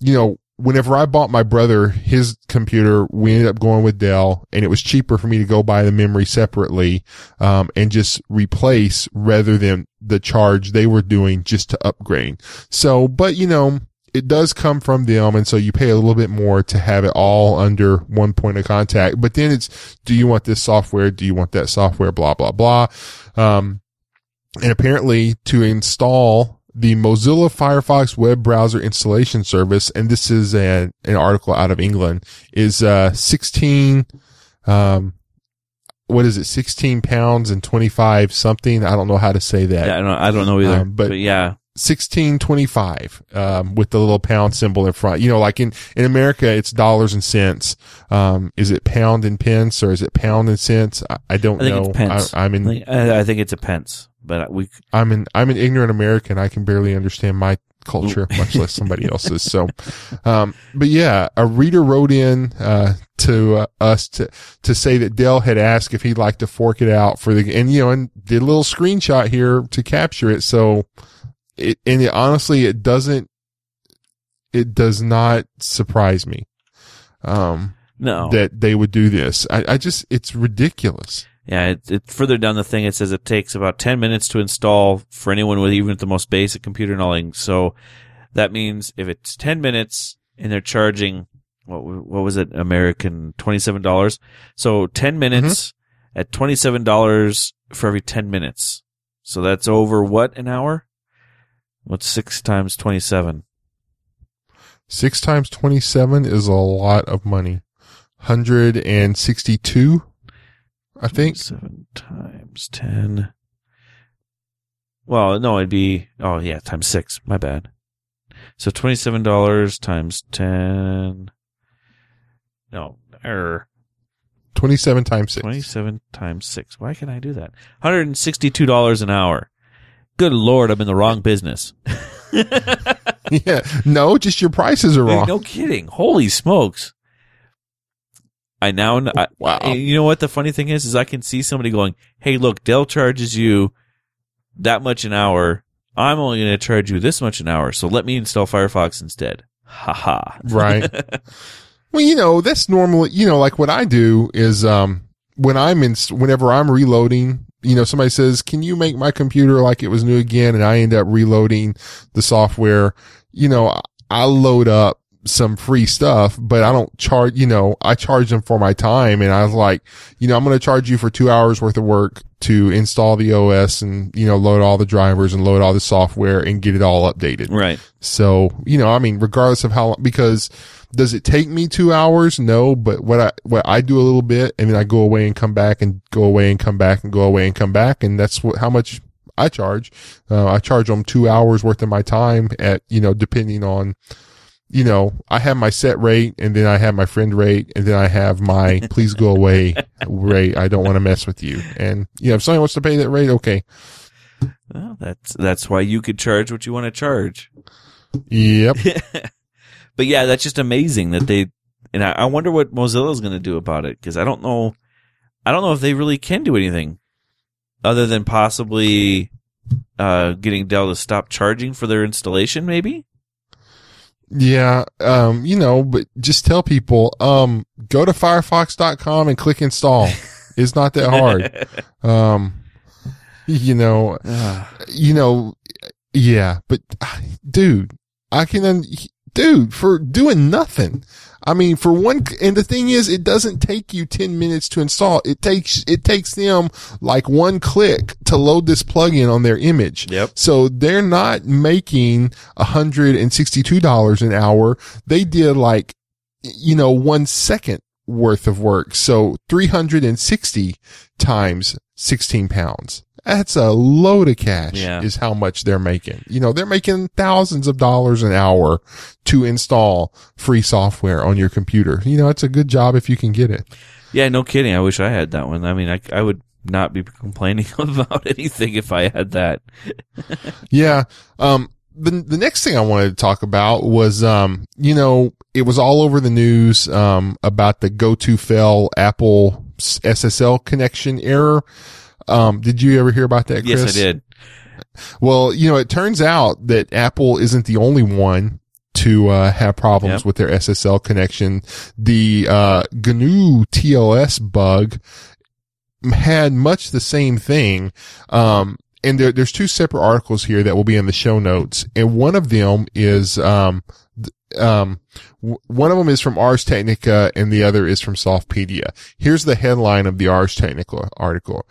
you know, whenever I bought my brother his computer, we ended up going with Dell and it was cheaper for me to go buy the memory separately, um, and just replace rather than the charge they were doing just to upgrade. So, but you know, it does come from them. And so you pay a little bit more to have it all under one point of contact. But then it's, do you want this software? Do you want that software? Blah, blah, blah. Um, and apparently to install the Mozilla Firefox web browser installation service, and this is an, an article out of England, is, uh, 16, um, what is it? 16 pounds and 25 something. I don't know how to say that. Yeah, I don't, I don't know either. Um, but- but, yeah, sixteen twenty five um, with the little pound symbol in front. You know, like in in America, it's dollars and cents. Um, is it pound and pence or is it pound and cents? I, I don't I think know. it's pence. I, am I think, I think it's a pence, but we I'm an I'm an ignorant American. I can barely understand my culture, much less somebody *laughs* else's. So, um, but yeah, a reader wrote in uh, to uh, us to to say that Dell had asked if he'd like to fork it out for the and you know and did a little screenshot here to capture it. So, it and it, honestly, it doesn't. It does not surprise me. Um, no. that they would do this. I, I just, it's ridiculous. Yeah, it, it further down the thing it says it takes about ten minutes to install for anyone with even the most basic computer knowledge. So that means if it's ten minutes and they're charging what what was it American twenty seven dollars, so ten mm-hmm. minutes at twenty seven dollars for every ten minutes. So that's over what an hour? What's six times twenty seven? Six times 27 is a lot of money. 162, I think. seven times ten. Well, no, it'd be oh yeah, times six. My bad. So twenty seven dollars times ten. No, error. 27 times six. twenty seven times six. Why can I do that? Hundred and sixty two dollars an hour. Good lord, I'm in the wrong business. *laughs* *laughs* yeah. No, just your prices are wrong. no kidding. Holy smokes. I now, I, Wow. you know what the funny thing is, is I can see somebody going, Hey, look, Dell charges you that much an hour. I'm only going to charge you this much an hour. So let me install Firefox instead. Ha ha. Right. *laughs* Well, you know, that's normally, you know, like what I do is, um, when I'm in, whenever I'm reloading, you know, somebody says, can you make my computer like it was new again? And I end up reloading the software. You know, I load up some free stuff, but I don't charge, you know, I charge them for my time. And I was like, you know, I'm going to charge you for two hours worth of work to install the OS and, you know, load all the drivers and load all the software and get it all updated. right. So, you know, I mean, regardless of how long, because does it take me two hours? No, but what I, what I do a little bit and then I go away and come back and go away and come back and go away and come back. And that's what, how much I charge. Uh, I charge them two hours worth of my time at, you know, depending on, you know, I have my set rate and then I have my friend rate and then I have my *laughs* please go away rate. I don't want to mess with you. And, you know, if somebody wants to pay that rate, okay. Well, that's, that's why you could charge what you want to charge. Yep. *laughs* but yeah, that's just amazing that they, and I, I wonder what Mozilla's going to do about it because I don't know, I don't know if they really can do anything other than possibly uh, getting Dell to stop charging for their installation. Maybe. Yeah, um, you know, but just tell people, um, go to firefox.com and click install. *laughs* It's not that hard. Um, you know, *sighs* you know, yeah, but dude, I can, un- dude, for doing nothing. I mean, for one, and the thing is, it doesn't take you 10 minutes to install. It takes, it takes them like one click to load this plugin on their image. Yep. So they're not making $162 an hour. They did like, you know, one second worth of work. So 360 times 16 pounds. That's a load of cash Yeah. is how much they're making. You know, they're making thousands of dollars an hour to install free software on your computer. You know, it's a good job if you can get it. Yeah, no kidding. I wish I had that one. I mean, I, I would not be complaining *laughs* about anything if I had that. *laughs* Yeah. Um, the, the next thing I wanted to talk about was, um, you know, it was all over the news, um, about the go to fail Apple SSL connection error. Um, did you ever hear about that, Chris? Yes, I did. Well, you know, it turns out that Apple isn't the only one to uh, have problems Yep. with their SSL connection. The uh, GNU TLS bug had much the same thing. Um, and there, there's two separate articles here that will be in the show notes, and one of them is um, um, one of them is from Ars Technica, and the other is from Softpedia. Here's the headline of the Ars Technica article: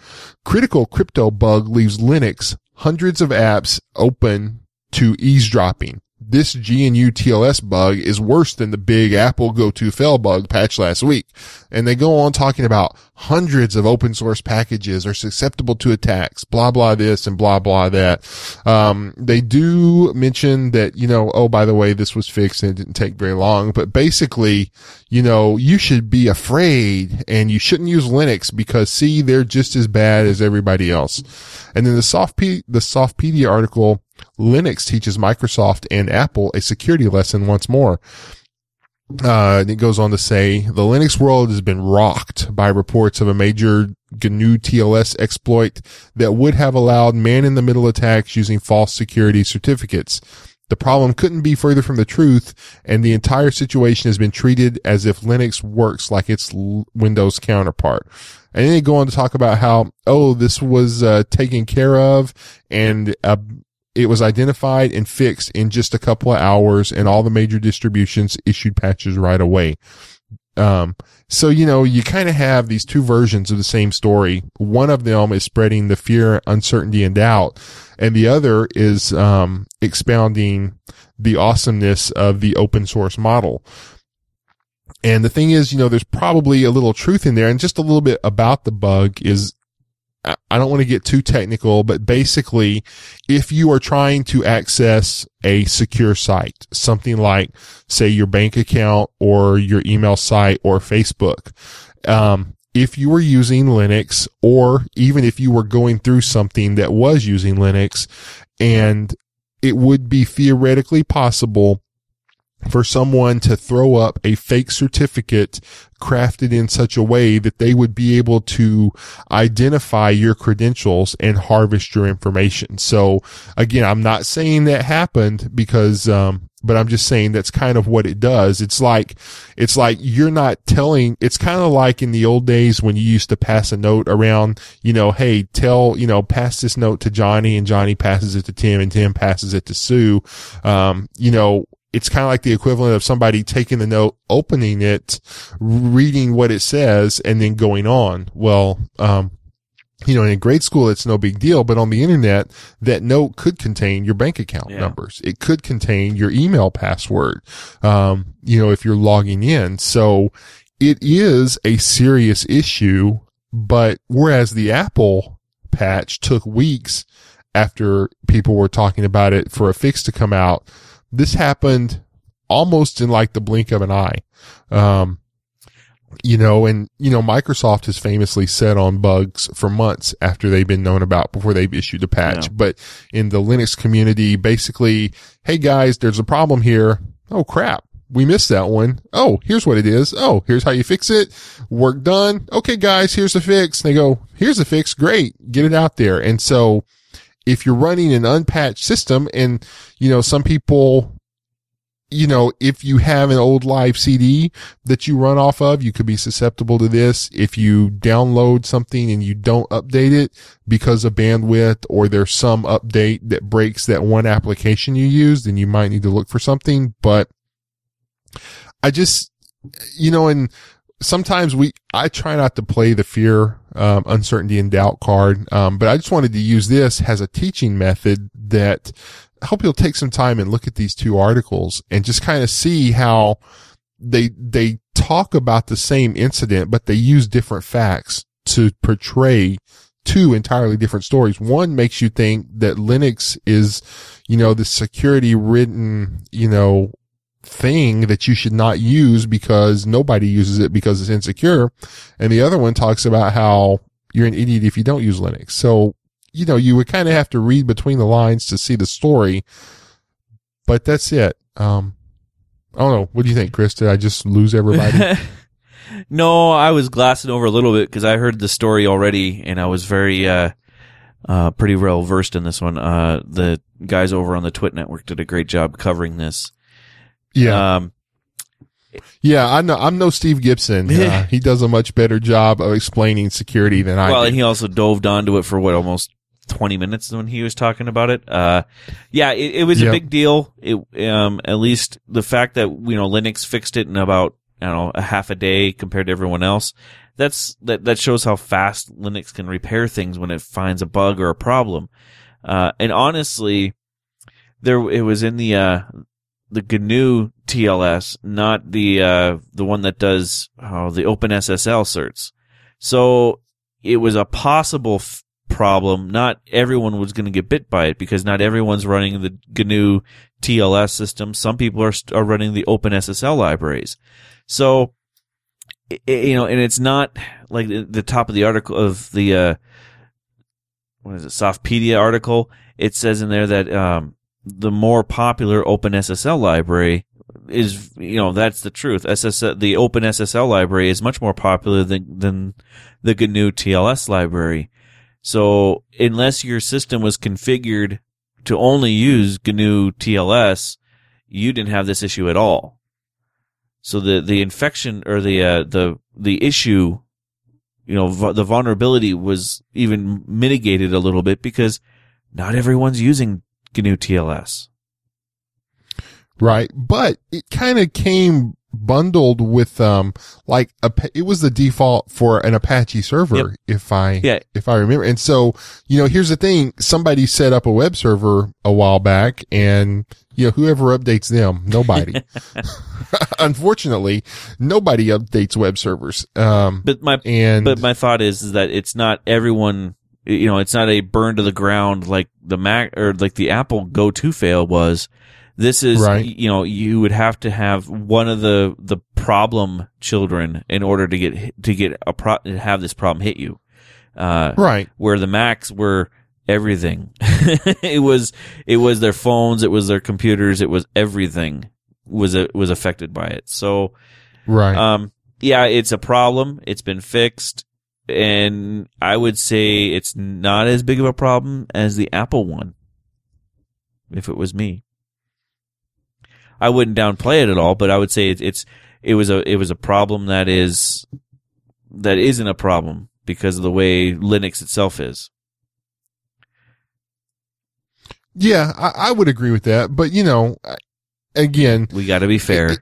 Critical crypto bug leaves Linux hundreds of apps open to eavesdropping. This GNU TLS bug is worse than the big Apple go-to-fail bug patch last week. And they go on talking about hundreds of open source packages are susceptible to attacks, blah, blah this and blah, blah that. Um, they do mention that, you know, oh, by the way, this was fixed and it didn't take very long, but basically, you know, you should be afraid and you shouldn't use Linux because see, they're just as bad as everybody else. And then the soft P- the Softpedia article Linux teaches Microsoft and Apple a security lesson once more. Uh, it goes on to say the Linux world has been rocked by reports of a major GNU TLS exploit that would have allowed man in the middle attacks using false security certificates. The problem couldn't be further from the truth, and the entire situation has been treated as if Linux works like its Windows counterpart. And then they go on to talk about how, oh, this was uh, taken care of, and uh, it was identified and fixed in just a couple of hours and all the major distributions issued patches right away. Um, so, you know, you kind of have these two versions of the same story. One of them is spreading the fear, uncertainty, and doubt. And the other is, um, expounding the awesomeness of the open source model. And the thing is, you know, there's probably a little truth in there and just a little bit about the bug is I don't want to get too technical, but basically, if you are trying to access a secure site, something like, say, your bank account or your email site or Facebook, um, if you were using Linux or even if you were going through something that was using Linux and it would be theoretically possible for someone to throw up a fake certificate crafted in such a way that they would be able to identify your credentials and harvest your information. So again, I'm not saying that happened because, um, but I'm just saying that's kind of what it does. It's like, it's like you're not telling, it's kind of like in the old days when you used to pass a note around, you know, hey, tell, you know, pass this note to Johnny and Johnny passes it to Tim and Tim passes it to Sue. Um, you know, it's kind of like the equivalent of somebody taking the note, opening it, reading what it says, and then going on. Well, um, you know, in grade school, it's no big deal, but on the internet, that note could contain your bank account Yeah. numbers. It could contain your email password. Um, you know, if you're logging in. So it is a serious issue, but whereas the Apple patch took weeks after people were talking about it for a fix to come out, this happened almost in like the blink of an eye. Um, you know, and, you know, Microsoft has famously said on bugs for months after they've been known about before they've issued a patch. Yeah. But in the Linux community, basically, hey guys, there's a problem here. Oh crap. We missed that one. Oh, here's what it is. Oh, here's how you fix it. Work done. Okay, guys, here's the fix. And they go, here's the fix. Great. Get it out there. And so if you're running an unpatched system and, you know, some people, you know, if you have an old live CD that you run off of, you could be susceptible to this. If you download something and you don't update it because of bandwidth or there's some update that breaks that one application you use, then you might need to look for something. But I just, you know, and sometimes we, I try not to play the fear, um, uncertainty and doubt card. Um, but I just wanted to use this as a teaching method that I hope you'll take some time and look at these two articles and just kind of see how they, they talk about the same incident, but they use different facts to portray two entirely different stories. One makes you think that Linux is, you know, the security ridden, you know, thing that you should not use because nobody uses it because it's insecure. And the other one talks about how you're an idiot if you don't use Linux. So, you know, you would kind of have to read between the lines to see the story, but that's it. Um, I don't know. What do you think, Chris? Did I just lose everybody? *laughs* no, I was glassing over a little bit because I heard the story already, and I was very, uh, uh, pretty well versed in this one. Uh, the guys over on the TWiT Network did a great job covering this. Yeah. Um, yeah. I know. I'm no Steve Gibson. Uh, he does a much better job of explaining security than I well, do. and he also dove onto it for what almost twenty minutes when he was talking about it. Uh, yeah, it, it was a big deal. It, um, at least the fact that you know Linux fixed it in about I don't know a half a day compared to everyone else. That's that that shows how fast Linux can repair things when it finds a bug or a problem. Uh, and honestly, there it was in the uh the GNU TLS, not the uh, the one that does oh, the OpenSSL certs. So it was a possible f- problem. Not everyone was going to get bit by it because not everyone's running the GNU TLS system. Some people are are running the OpenSSL libraries. So i- i- you know, and it's not like the, the top of the article of the uh, what is it, Softpedia article. It says in there that um, the more popular OpenSSL library is, you know, that's the truth. SSL, the OpenSSL library is much more popular than than the GNU TLS library. So unless your system was configured to only use GNU TLS, you didn't have this issue at all. So the the infection or the uh, the the issue, you know, vu- the vulnerability was even mitigated a little bit because not everyone's using GNU TLS. Right. But it kind of came bundled with, um, like a, it was the default for an Apache server, Yep. if I, Yeah. if I remember. And so, you know, here's the thing. Somebody set up a web server a while back and, you know, whoever updates them, nobody. *laughs* *laughs* Unfortunately, nobody updates web servers. Um, But my and, but my thought is, is that it's not everyone. You know, it's not a burn to the ground like the Mac or like the Apple Go to fail was. This is, Right. you know, you would have to have one of the the problem children in order to get to get a pro to have this problem hit you. Uh, right. where the Macs were everything. *laughs* it was it was their phones, it was their computers, it was everything was uh, was affected by it. So Right. um, yeah, it's a problem. It's been fixed, and I would say it's not as big of a problem as the Apple one. If it was me, I wouldn't downplay it at all, but I would say it, it's it was a it was a problem that is that isn't a problem because of the way Linux itself is. yeah, I, I would agree with that. But, you know, again, We got to be fair.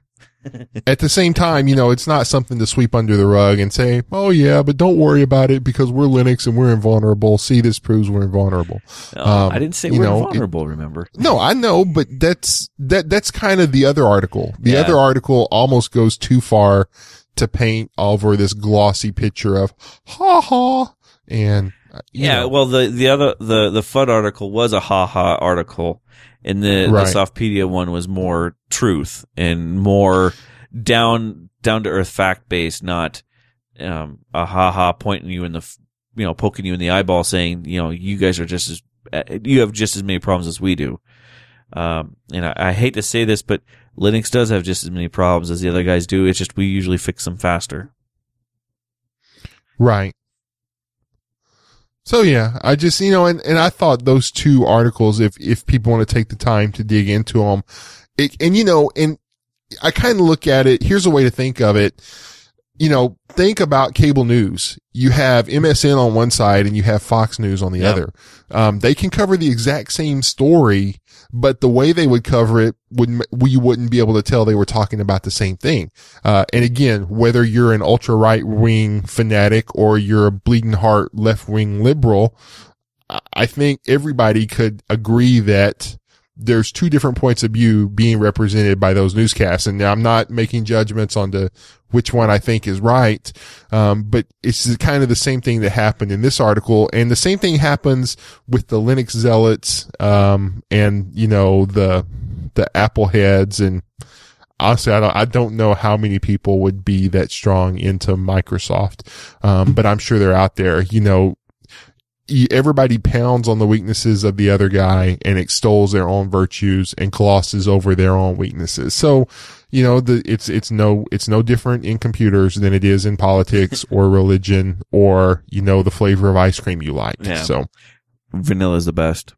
*laughs* at the same time, you know, it's not something to sweep under the rug and say, "Oh yeah, but don't worry about it because we're Linux and we're invulnerable." See, this proves we're invulnerable. No, um, I didn't say we're know, it- vulnerable. remember? No, I know, but that's that that's kind of the other article. The Yeah. other article almost goes too far to paint over this glossy picture of ha ha and uh, Yeah, know, well, the the other the the FUD article was a ha ha article, and the, Right. the Softpedia one was more truth and more down down to earth fact based, not um, a ha ha pointing you in the you know poking you in the eyeball, saying you know you guys are just as uh, you have just as many problems as we do. Um, and I, I hate to say this, but Linux does have just as many problems as the other guys do. It's just we usually fix them faster. Right. So yeah, I just, you know, and, and I thought those two articles, if, if people want to take the time to dig into them, it, and you know, and I kind of look at it, here's a way to think of it. You know, think about cable news. You have MSN on one side and you have Fox News on the Yep. other. Um, they can cover the exact same story, but the way they would cover it would, we wouldn't be able to tell they were talking about the same thing. Uh, and again, whether you're an ultra right wing fanatic or you're a bleeding heart left wing liberal, I- I think everybody could agree that there's two different points of view being represented by those newscasts. And I'm not making judgments on the which one I think is right. Um, but it's kind of the same thing that happened in this article. And the same thing happens with the Linux zealots, um, and, you know, the, the Apple heads and, honestly, I don't, I don't know how many people would be that strong into Microsoft. Um, but I'm sure they're out there, you know, everybody pounds on the weaknesses of the other guy and extols their own virtues and glosses over their own weaknesses. So, you know, the, it's, it's no, it's no different in computers than it is in politics *laughs* or religion or, you know, the flavor of ice cream you like. Yeah. So, Vanilla is the best.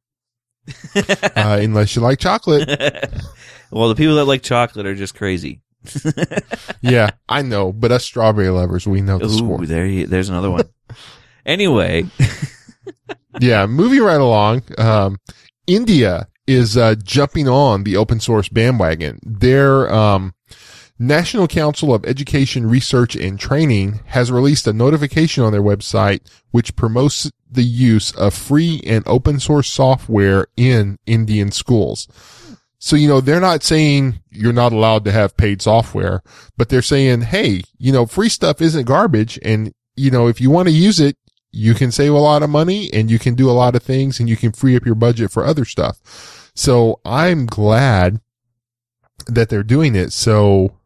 uh, *laughs* unless you like chocolate. *laughs* well, the people that like chocolate are just crazy. Yeah, I know, but us strawberry lovers, we know the Ooh, score. there you, there's another one. anyway, yeah, moving right along. Um, India is uh, jumping on the open source bandwagon. Their um, National Council of Education Research and Training has released a notification on their website which promotes the use of free and open source software in Indian schools. So, you know, they're not saying you're not allowed to have paid software, but they're saying, Hey, you know, free stuff isn't garbage. And, you know, if you want to use it, you can save a lot of money and you can do a lot of things and you can free up your budget for other stuff. So I'm glad that they're doing it. So,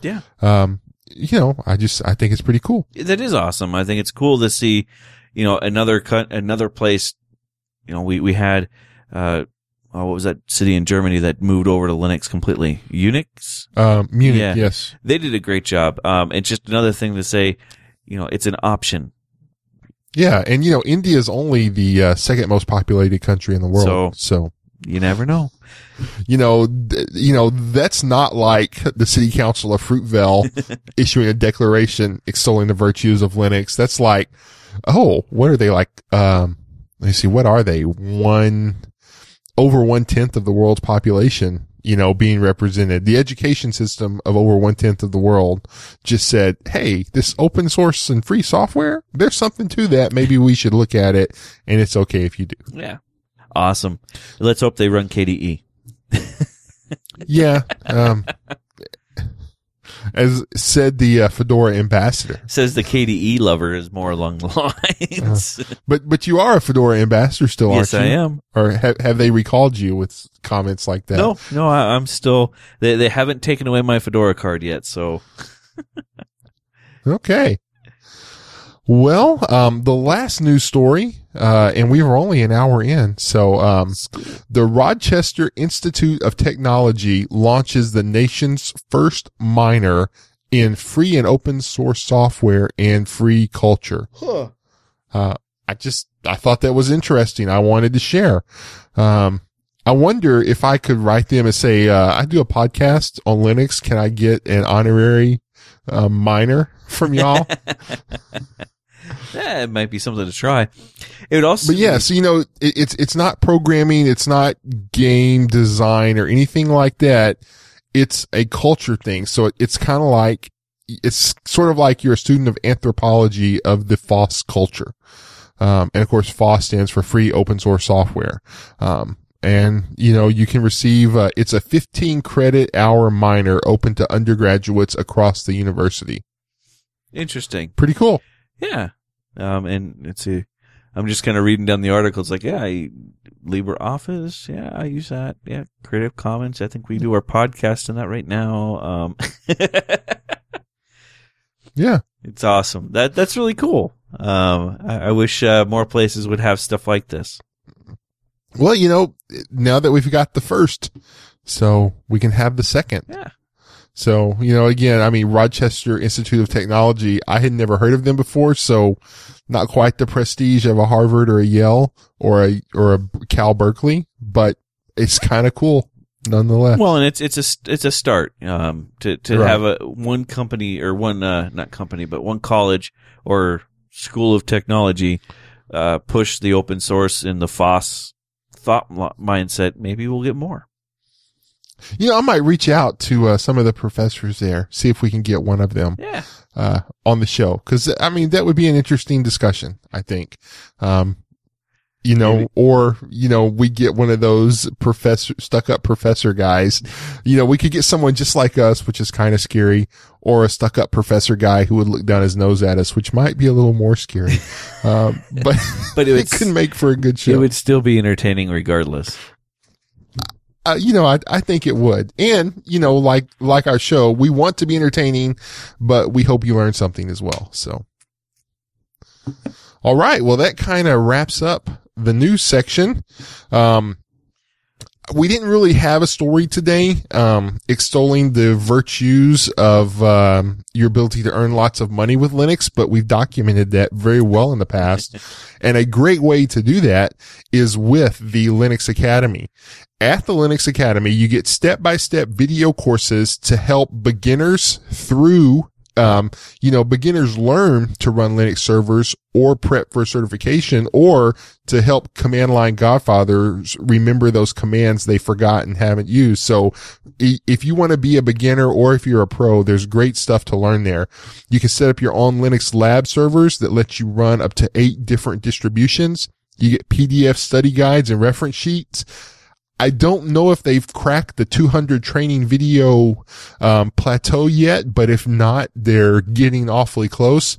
Yeah. um, you know, I just, I think it's pretty cool. That is awesome. I think it's cool to see, you know, another cut, another place. You know, we we had, uh, oh, what was that city in Germany that moved over to Linux completely? Unix. Um, Munich, Yeah. yes. They did a great job. Um, it's just another thing to say, you know, it's an option. Yeah. And, you know, India is only the uh, second most populated country in the world. So, You never know. you know, th- you know, that's not like the city council of Fruitvale *laughs* issuing a declaration extolling the virtues of Linux. That's like, oh, what are they like? Um, let me see. What are they? One, over one tenth of the world's population, you know, being represented. The education system of over one tenth of the world just said, Hey, this open source and free software, there's something to that. Maybe we should look at it and it's okay if you do. Yeah. Awesome. Let's hope they run. KDE. Yeah. Um, as said the uh, Fedora ambassador, Says the KDE lover is more along the *laughs* lines. but, but you are a Fedora ambassador still, yes, aren't I you? am. Or have, have they recalled you with comments like that? No, no, I, I'm still. They they haven't taken away my Fedora card yet, so *laughs* Okay. Well, um, the last news story, uh, and we were only an hour in. So, um, the Rochester Institute of Technology launches the nation's first minor in free and open source software and free culture. Uh, I just, I thought that was interesting. I wanted to share. Um, I wonder if I could write them and say, uh, I do a podcast on Linux. Can I get an honorary, uh, minor from y'all? *laughs* yeah, it might be something to try. It would also, But yeah, so you know, it, it's it's not programming, it's not game design or anything like that. It's a culture thing. So it, it's kind of like it's sort of like you're a student of anthropology of the FOSS culture. Um, and of course, FOSS stands for free open source software. Um, and you know, you can receive, uh, it's a 15 credit hour minor open to undergraduates across the university. interesting. Pretty cool. Yeah. Um, and let's see. I'm just kind of reading down the article. It's like, yeah, I, LibreOffice. Yeah, I use that. Yeah. Creative Commons. I think we do our podcast in that right now. Um, *laughs* Yeah. it's awesome. That, that's really cool. Um, I, I wish, uh, more places would have stuff like this. Well, you know, now that we've got the first, so we can have the second. Yeah. So, you know, again, I mean, Rochester Institute of Technology, I had never heard of them before, so not quite the prestige of a Harvard or a Yale or a, or a Cal Berkeley, but it's kind of cool nonetheless. Well, and it's it's a it's a start um, to to Right. have a one company or one uh, not company but one college or school of technology uh, push the open source in the FOSS thought mindset. Maybe we'll get more. You know, I might reach out to uh, some of the professors there, see if we can get one of them Yeah, uh, on the show. Cause I mean, that would be an interesting discussion, I think. Um, you know, Maybe. or, you know, we get one of those professor, stuck up professor guys. You know, we could get someone just like us, which is kind of scary, or a stuck up professor guy who would look down his nose at us, which might be a little more scary. um, *laughs* but, but it *laughs* it could make for a good show. it would still be entertaining regardless. Uh, you know, I, I think it would. And, you know, like, like our show, we want to be entertaining, but we hope you learn something as well. So. All right. Well, that kind of wraps up the news section. Um, we didn't really have a story today, um, extolling the virtues of, um, your ability to earn lots of money with Linux, but we've documented that very well in the past. *laughs* and a great way to do that is with the Linux Academy. At the Linux Academy, you get step by step video courses to help beginners through, um, you know, beginners learn to run Linux servers or prep for certification or to help command line godfathers remember those commands they forgot and haven't used. So if you want to be a beginner or if you're a pro, there's great stuff to learn there. You can set up your own Linux lab servers that let you run up to eight different distributions. You get PDF study guides and reference sheets. I don't know if they've cracked the 200 training video um, plateau yet, but if not, they're getting awfully close.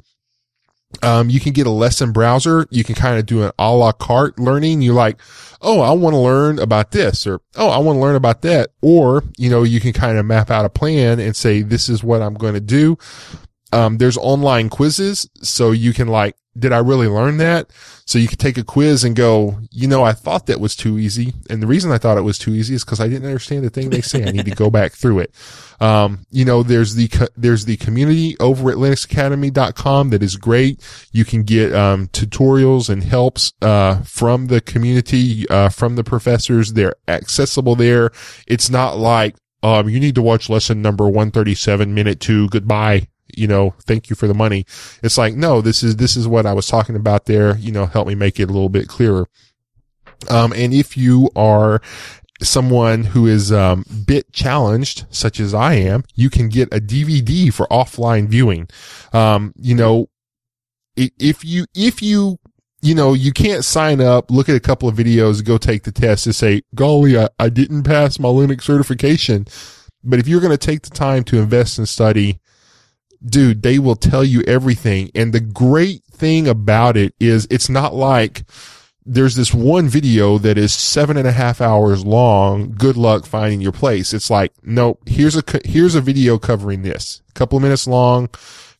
Um, you can get a lesson browser. You can kind of do an a la carte learning. You're like, oh, I want to learn about this or, oh, I want to learn about that. Or, you know, you can kind of map out a plan and say, this is what I'm going to do. Um, there's online quizzes. So you can like, did I really learn that? So you could take a quiz and go, you know, I thought that was too easy. And the reason I thought it was too easy is because I didn't understand the thing they say. I need to go back through it. Um, you know, there's the, co- there's the community over at linuxacademy.com that is great. You can get, um, tutorials and helps, uh, from the community, uh, from the professors. They're accessible there. It's not like, um, you need to watch lesson number 137 minute two. Goodbye you know, thank you for the money. It's like, no, this is, this is what I was talking about there. You know, help me make it a little bit clearer. Um, and if you are someone who is, um, bit challenged, such as I am, you can get a DVD for offline viewing. Um, you know, if you, if you, you know, you can't sign up, look at a couple of videos, go take the test and say, golly, I, I didn't pass my Linux certification. But if you're going to take the time to invest and study, dude, they will tell you everything. And the great thing about it is it's not like there's this one video that is seven and a half hours long. Good luck finding your place. It's like, nope, here's a, here's a video covering this. A couple of minutes long.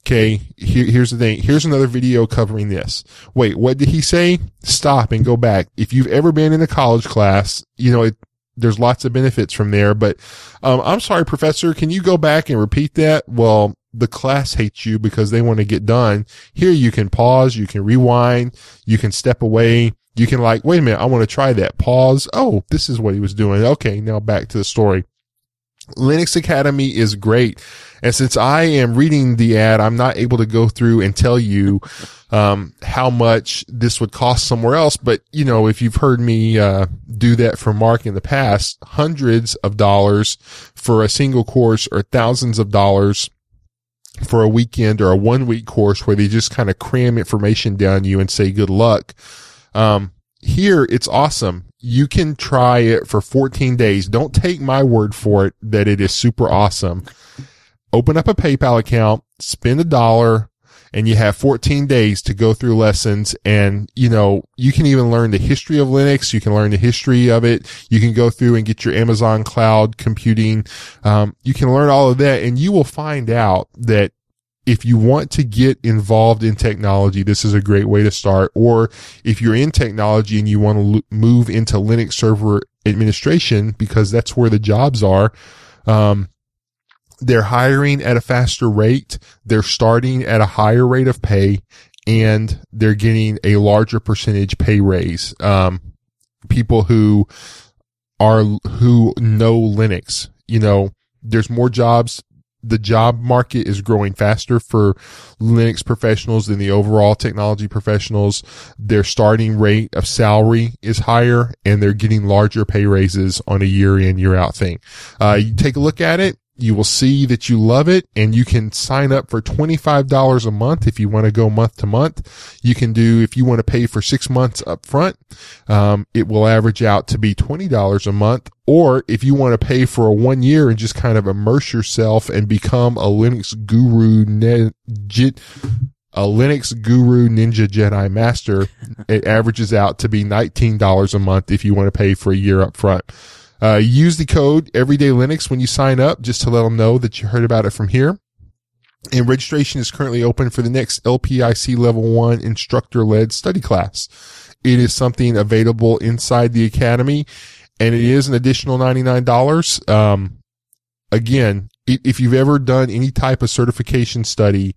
Okay. Here, here's the thing. Here's another video covering this. Wait, what did he say? Stop and go back. If you've ever been in a college class, you know, it, there's lots of benefits from there, but, um, I'm sorry, professor, can you go back and repeat that? Well, the class hates you because they want to get done. Here you can pause, you can rewind, you can step away. You can like, wait a minute, I want to try that. Pause. Oh, this is what he was doing. Okay. Now back to the story. Linux Academy is great. And since I am reading the ad, I'm not able to go through and tell you, um, how much this would cost somewhere else. But, you know, if you've heard me, uh, do that for Mark in the past, hundreds of dollars for a single course or thousands of dollars for a weekend or a one week course where they just kind of cram information down you and say good luck. Um, here it's awesome. You can try it for 14 days. Don't take my word for it that it is super awesome. Open up a PayPal account, spend a dollar, and you have 14 days to go through lessons. And, you know, you can even learn the history of Linux. You can learn the history of it. You can go through and get your Amazon cloud computing. Um, you can learn all of that and you will find out that if you want to get involved in technology, this is a great way to start. Or if you're in technology and you want to move into Linux server administration because that's where the jobs are, um, they're hiring at a faster rate. They're starting at a higher rate of pay and they're getting a larger percentage pay raise. Um, people who are, who know Linux, you know, there's more jobs. The job market is growing faster for Linux professionals than the overall technology professionals. Their starting rate of salary is higher and they're getting larger pay raises on a year in, year out thing. Uh, you take a look at it you will see that you love it and you can sign up for $25 a month if you want to go month to month. You can do, if you want to pay for six months up front, um, it will average out to be $20 a month. Or if you want to pay for a one year and just kind of immerse yourself and become a Linux guru, a Linux guru ninja Jedi master, it averages out to be $19 a month if you want to pay for a year up front. Uh, use the code Everyday Linux when you sign up, just to let them know that you heard about it from here. And registration is currently open for the next LPIC level one instructor led study class. It is something available inside the academy and it is an additional $99. Um, again, if you've ever done any type of certification study,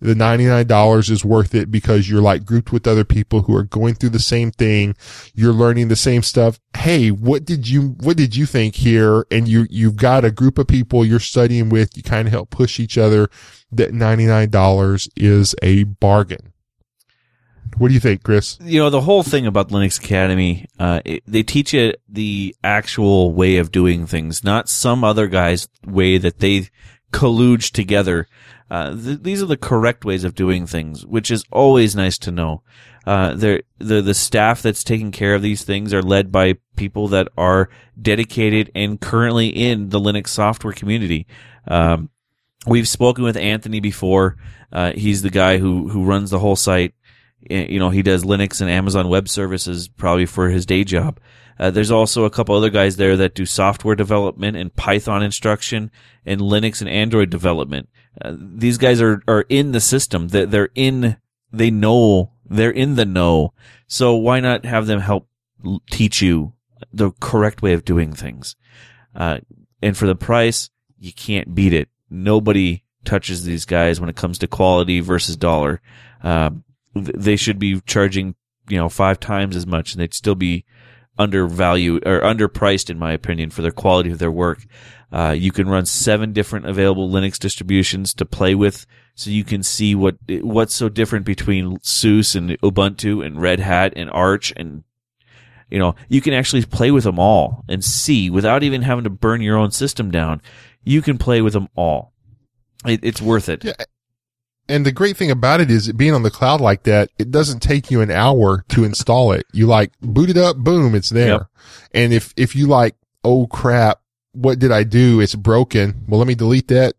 the $99 is worth it because you're like grouped with other people who are going through the same thing. You're learning the same stuff. Hey, what did you, what did you think here? And you, you've got a group of people you're studying with. You kind of help push each other. That $99 is a bargain. What do you think, Chris? You know, the whole thing about Linux Academy, uh, it, they teach you the actual way of doing things, not some other guy's way that they collude together. Uh, th- these are the correct ways of doing things, which is always nice to know. Uh, the the staff that's taking care of these things are led by people that are dedicated and currently in the Linux software community. Um, we've spoken with Anthony before. Uh, he's the guy who who runs the whole site. You know, he does Linux and Amazon Web Services probably for his day job. Uh, there's also a couple other guys there that do software development and Python instruction and Linux and Android development. Uh, these guys are, are in the system. They're, they're in, they know, they're in the know. So why not have them help teach you the correct way of doing things? Uh, and for the price, you can't beat it. Nobody touches these guys when it comes to quality versus dollar. Um, they should be charging, you know, five times as much and they'd still be undervalued or underpriced in my opinion for the quality of their work. Uh, you can run seven different available Linux distributions to play with, so you can see what what's so different between SUSE and Ubuntu and Red Hat and Arch and you know you can actually play with them all and see without even having to burn your own system down. You can play with them all. It, it's worth it. Yeah. And the great thing about it is it being on the cloud like that, it doesn't take you an hour to install it. You like boot it up, boom, it's there. Yep. And if, if you like, oh crap, what did I do? It's broken. Well, let me delete that,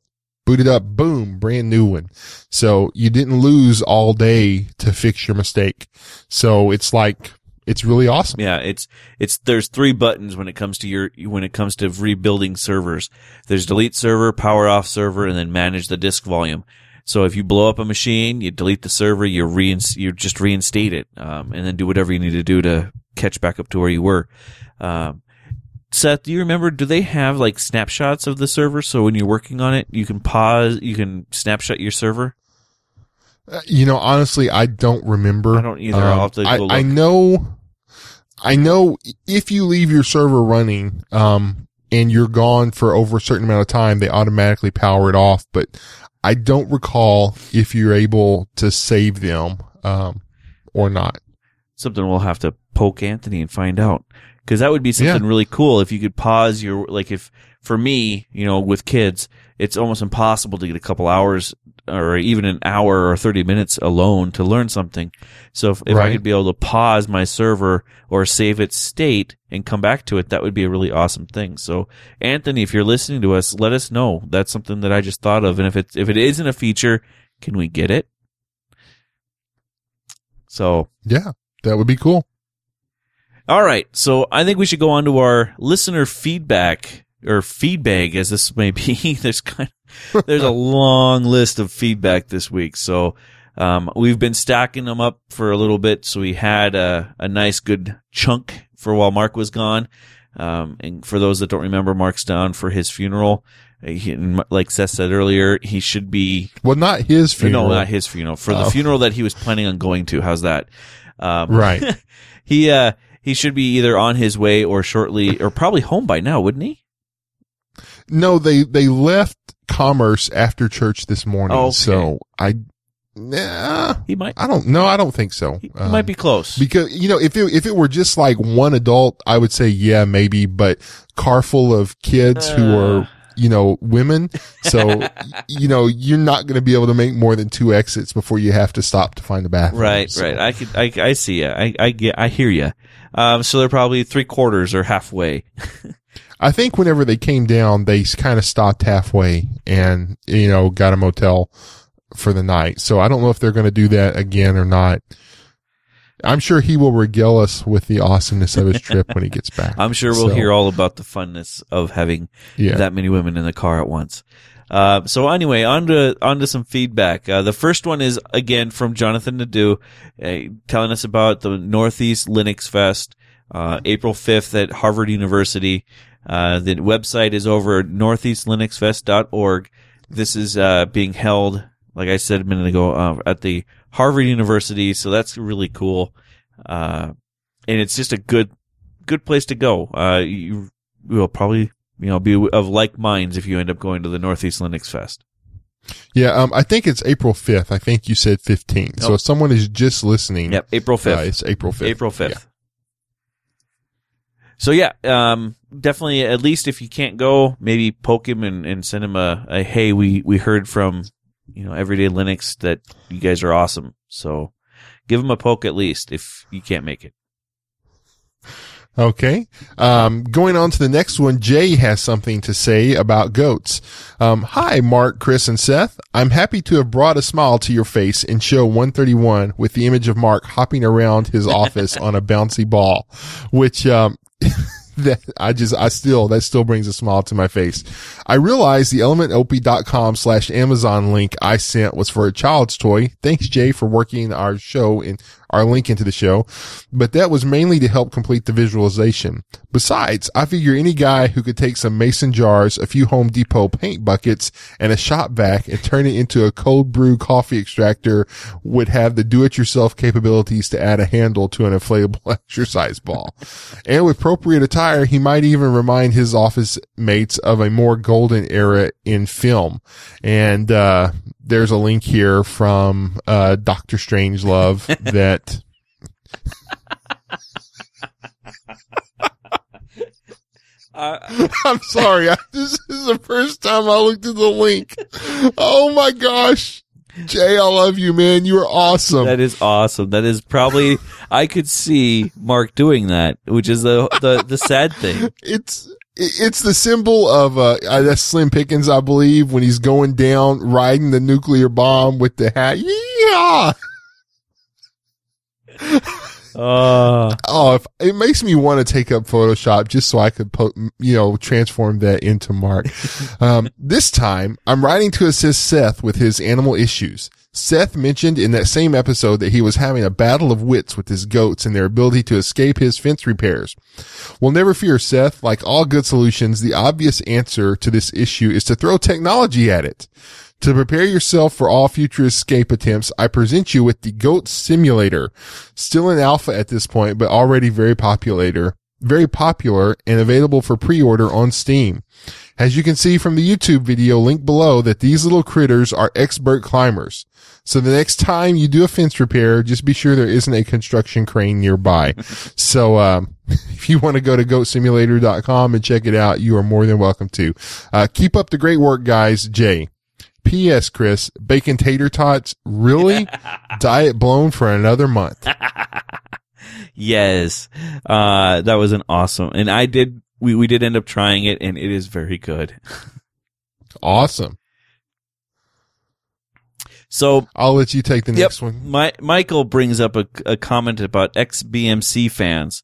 boot it up, boom, brand new one. So you didn't lose all day to fix your mistake. So it's like, it's really awesome. Yeah, it's it's there's three buttons when it comes to your when it comes to rebuilding servers. There's delete server, power off server, and then manage the disk volume. So if you blow up a machine, you delete the server, you rein, you just reinstate it, um, and then do whatever you need to do to catch back up to where you were. Um, Seth, do you remember? Do they have like snapshots of the server? So when you're working on it, you can pause, you can snapshot your server. Uh, you know, honestly, I don't remember. I don't either. Um, I, I, know, I know if you leave your server running, um, and you're gone for over a certain amount of time, they automatically power it off. But I don't recall if you're able to save them um, or not. Something we'll have to poke Anthony and find out because that would be something yeah. really cool if you could pause your like if for me you know with kids it's almost impossible to get a couple hours or even an hour or 30 minutes alone to learn something. So if, if right. I could be able to pause my server or save its state and come back to it, that would be a really awesome thing. So Anthony, if you're listening to us, let us know. That's something that I just thought of. And if it's, if it isn't a feature, can we get it? So yeah, that would be cool. All right. So I think we should go on to our listener feedback or feedback as this may be. *laughs* There's kind of, there's a long list of feedback this week. So, um, we've been stacking them up for a little bit. So we had a, a nice good chunk for while Mark was gone. Um, and for those that don't remember, Mark's down for his funeral. He, like Seth said earlier, he should be. Well, not his funeral. No, not his funeral. For oh. the funeral that he was planning on going to. How's that? Um, right. *laughs* he, uh, he should be either on his way or shortly, or probably home by now, wouldn't he? No, they, they left commerce after church this morning. Okay. So I, Nah, he might. I don't know. I don't think so. He um, might be close because you know if it if it were just like one adult, I would say yeah maybe. But car full of kids uh. who are you know women, so *laughs* you know you're not going to be able to make more than two exits before you have to stop to find a bathroom. Right, so. right. I could I I see you. I I get I hear you. Um, so they're probably three quarters or halfway. *laughs* I think whenever they came down, they kind of stopped halfway and, you know, got a motel for the night. So I don't know if they're going to do that again or not. I'm sure he will regale us with the awesomeness of his trip when he gets back. *laughs* I'm sure we'll so, hear all about the funness of having yeah. that many women in the car at once. Uh, so anyway, on to, on to some feedback. Uh, the first one is again from Jonathan Nadeau, uh, telling us about the Northeast Linux Fest, uh, April 5th at Harvard University. Uh, the website is over at northeastlinuxfest.org. This is uh, being held, like I said a minute ago, uh, at the Harvard University. So that's really cool. Uh, and it's just a good, good place to go. Uh, you will probably, you know, be of like minds if you end up going to the Northeast Linux Fest. Yeah, um, I think it's April 5th. I think you said 15th. So if someone is just listening. Yep, April 5th. Uh, it's April 5th. April 5th. Yeah. So yeah, um, definitely. At least if you can't go, maybe poke him and, and send him a, a hey, we we heard from you know Everyday Linux that you guys are awesome. So give him a poke at least if you can't make it. Okay. Um, going on to the next one, Jay has something to say about goats. Um, hi, Mark, Chris, and Seth. I'm happy to have brought a smile to your face in show 131 with the image of Mark hopping around his *laughs* office on a bouncy ball, which, um, *laughs* that I just, I still, that still brings a smile to my face. I realized the elementop.com slash Amazon link I sent was for a child's toy. Thanks, Jay, for working our show in our link into the show, but that was mainly to help complete the visualization. Besides, I figure any guy who could take some mason jars, a few Home Depot paint buckets, and a shop vac and turn it into a cold brew coffee extractor would have the do-it-yourself capabilities to add a handle to an inflatable *laughs* exercise ball. and with appropriate attire, he might even remind his office mates of a more golden era in film. And, uh, there's a link here from, uh, Dr. Strangelove *laughs* that Uh, *laughs* I'm sorry. I, this is the first time I looked at the link. Oh my gosh. Jay, I love you, man. You are awesome. that is awesome. That is probably I could see Mark doing that, which is the the, the sad thing. *laughs* it's, it's the symbol of, uh, that's Slim Pickens, I believe, when he's going down riding the nuclear bomb with the hat. Yeah. Uh, Oh, if, it makes me want to take up Photoshop just so I could, po- you know, transform that into Mark. *laughs* um, this time, I'm writing to assist Seth with his animal issues. Seth mentioned in that same episode that he was having a battle of wits with his goats and their ability to escape his fence repairs. Well, never fear, Seth. Like all good solutions, the obvious answer to this issue is to throw technology at it. To prepare yourself for all future escape attempts, I present you with the Goat Simulator, still in alpha at this point, but already very popular, very popular and available for pre-order on Steam. As you can see from the YouTube video link below that these little critters are expert climbers. So the next time you do a fence repair, just be sure there isn't a construction crane nearby. *laughs* so, um, *laughs* if you want to go to goatsimulator.com and check it out, you are more than welcome to. Uh, keep up the great work, guys. Jay. P.S. Chris, bacon tater tots, really? *laughs* Diet blown for another month. Yes, uh, that was an awesome, and I did. We we did end up trying it, and it is very good. Awesome. So I'll let you take the Yep. next one. My, Michael brings up a, a comment about XBMC fans.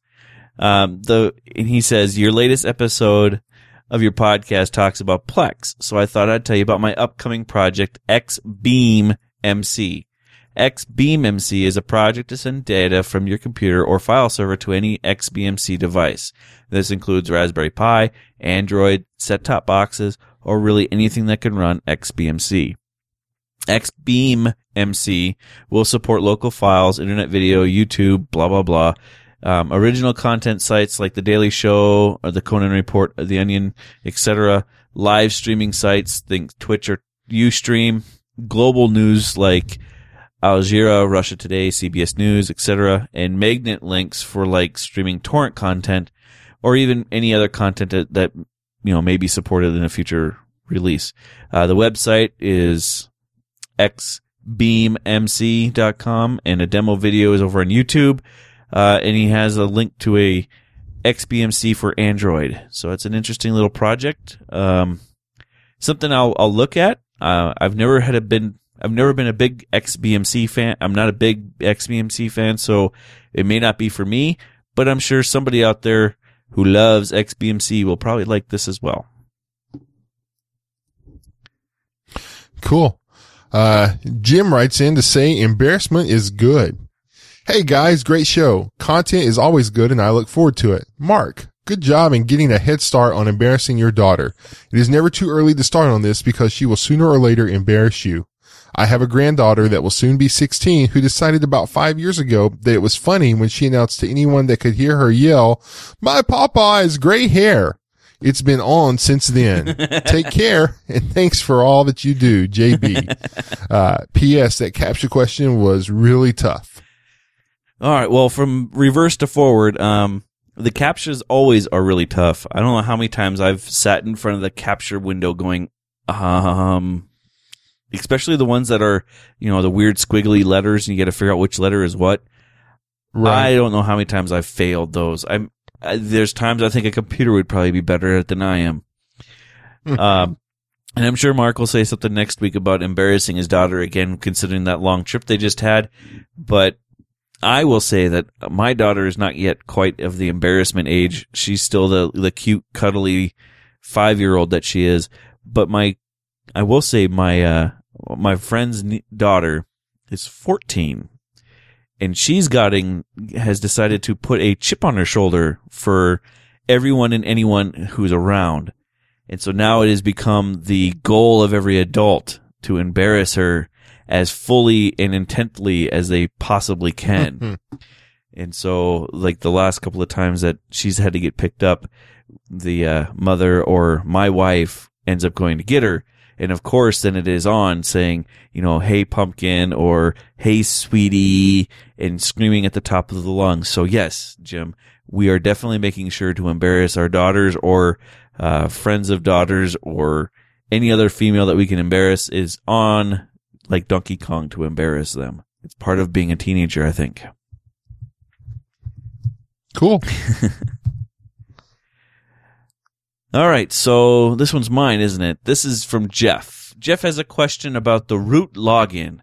Um, the and he says your latest episode of your podcast talks about Plex, so I thought I'd tell you about my upcoming project XBeam MC. XBeam MC is a project to send data from your computer or file server to any XBMC device. This includes Raspberry Pi, Android, set-top boxes, or really anything that can run XBMC. XBeam MC will support local files, internet video, YouTube, blah, blah, blah. Um, original content sites like The Daily Show or The Conan Report, or The Onion, etc. Live streaming sites, think Twitch or Ustream. Global news like Al Jazeera, Russia Today, CBS News, etc. And magnet links for like streaming torrent content or even any other content that, that you know may be supported in a future release. Uh, the website is xbeammc.com and a demo video is over on YouTube. Uh, and he has a link to a XBMC for Android. So it's an interesting little project. Um, something I'll, I'll look at. Uh, I've never had a been, I've never been a big XBMC fan. I'm not a big XBMC fan, so it may not be for me, but I'm sure somebody out there who loves XBMC will probably like this as well. Cool. Uh, Jim writes in to say embarrassment is good. Hey guys, great show. Content is always good and I look forward to it. Mark, good job in getting a head start on embarrassing your daughter. It is never too early to start on this because she will sooner or later embarrass you. I have a granddaughter that will soon be 16 who decided about five years ago that it was funny when she announced to anyone that could hear her yell, my papa has gray hair. It's been on since then. *laughs* Take care and thanks for all that you do, JB. *laughs* Uh, P.S. That CAPTCHA question was really tough. All right. Well, from reverse to forward, um, the CAPTCHAs always are really tough. I don't know how many times I've sat in front of the CAPTCHA window going, um, especially the ones that are, you know, the weird squiggly letters and you got to figure out which letter is what. I don't know how many times I've failed those. I'm, I, there's times I think a computer would probably be better at it than I am. um, and I'm sure Mark will say something next week about embarrassing his daughter again, considering that long trip they just had. But I will say that my daughter is not yet quite of the embarrassment age. She's still the the cute, cuddly five year old that she is. But my, I will say my uh my friend's daughter is 14, and she's gotten has decided to put a chip on her shoulder for everyone and anyone who's around. And so now it has become the goal of every adult to embarrass her as fully and intently as they possibly can. *laughs* and so, like the last couple of times that she's had to get picked up, the uh, mother or my wife ends up going to get her. And of course, then it is on saying, you know, hey, pumpkin or hey, sweetie, and screaming at the top of the lungs. So, yes, Jim, we are definitely making sure to embarrass our daughters or uh, friends of daughters or any other female that we can embarrass is on like Donkey Kong to embarrass them. It's part of being a teenager, I think. Cool. *laughs* All right, so this one's mine, isn't it? This is from Jeff. Jeff has a question about the root login.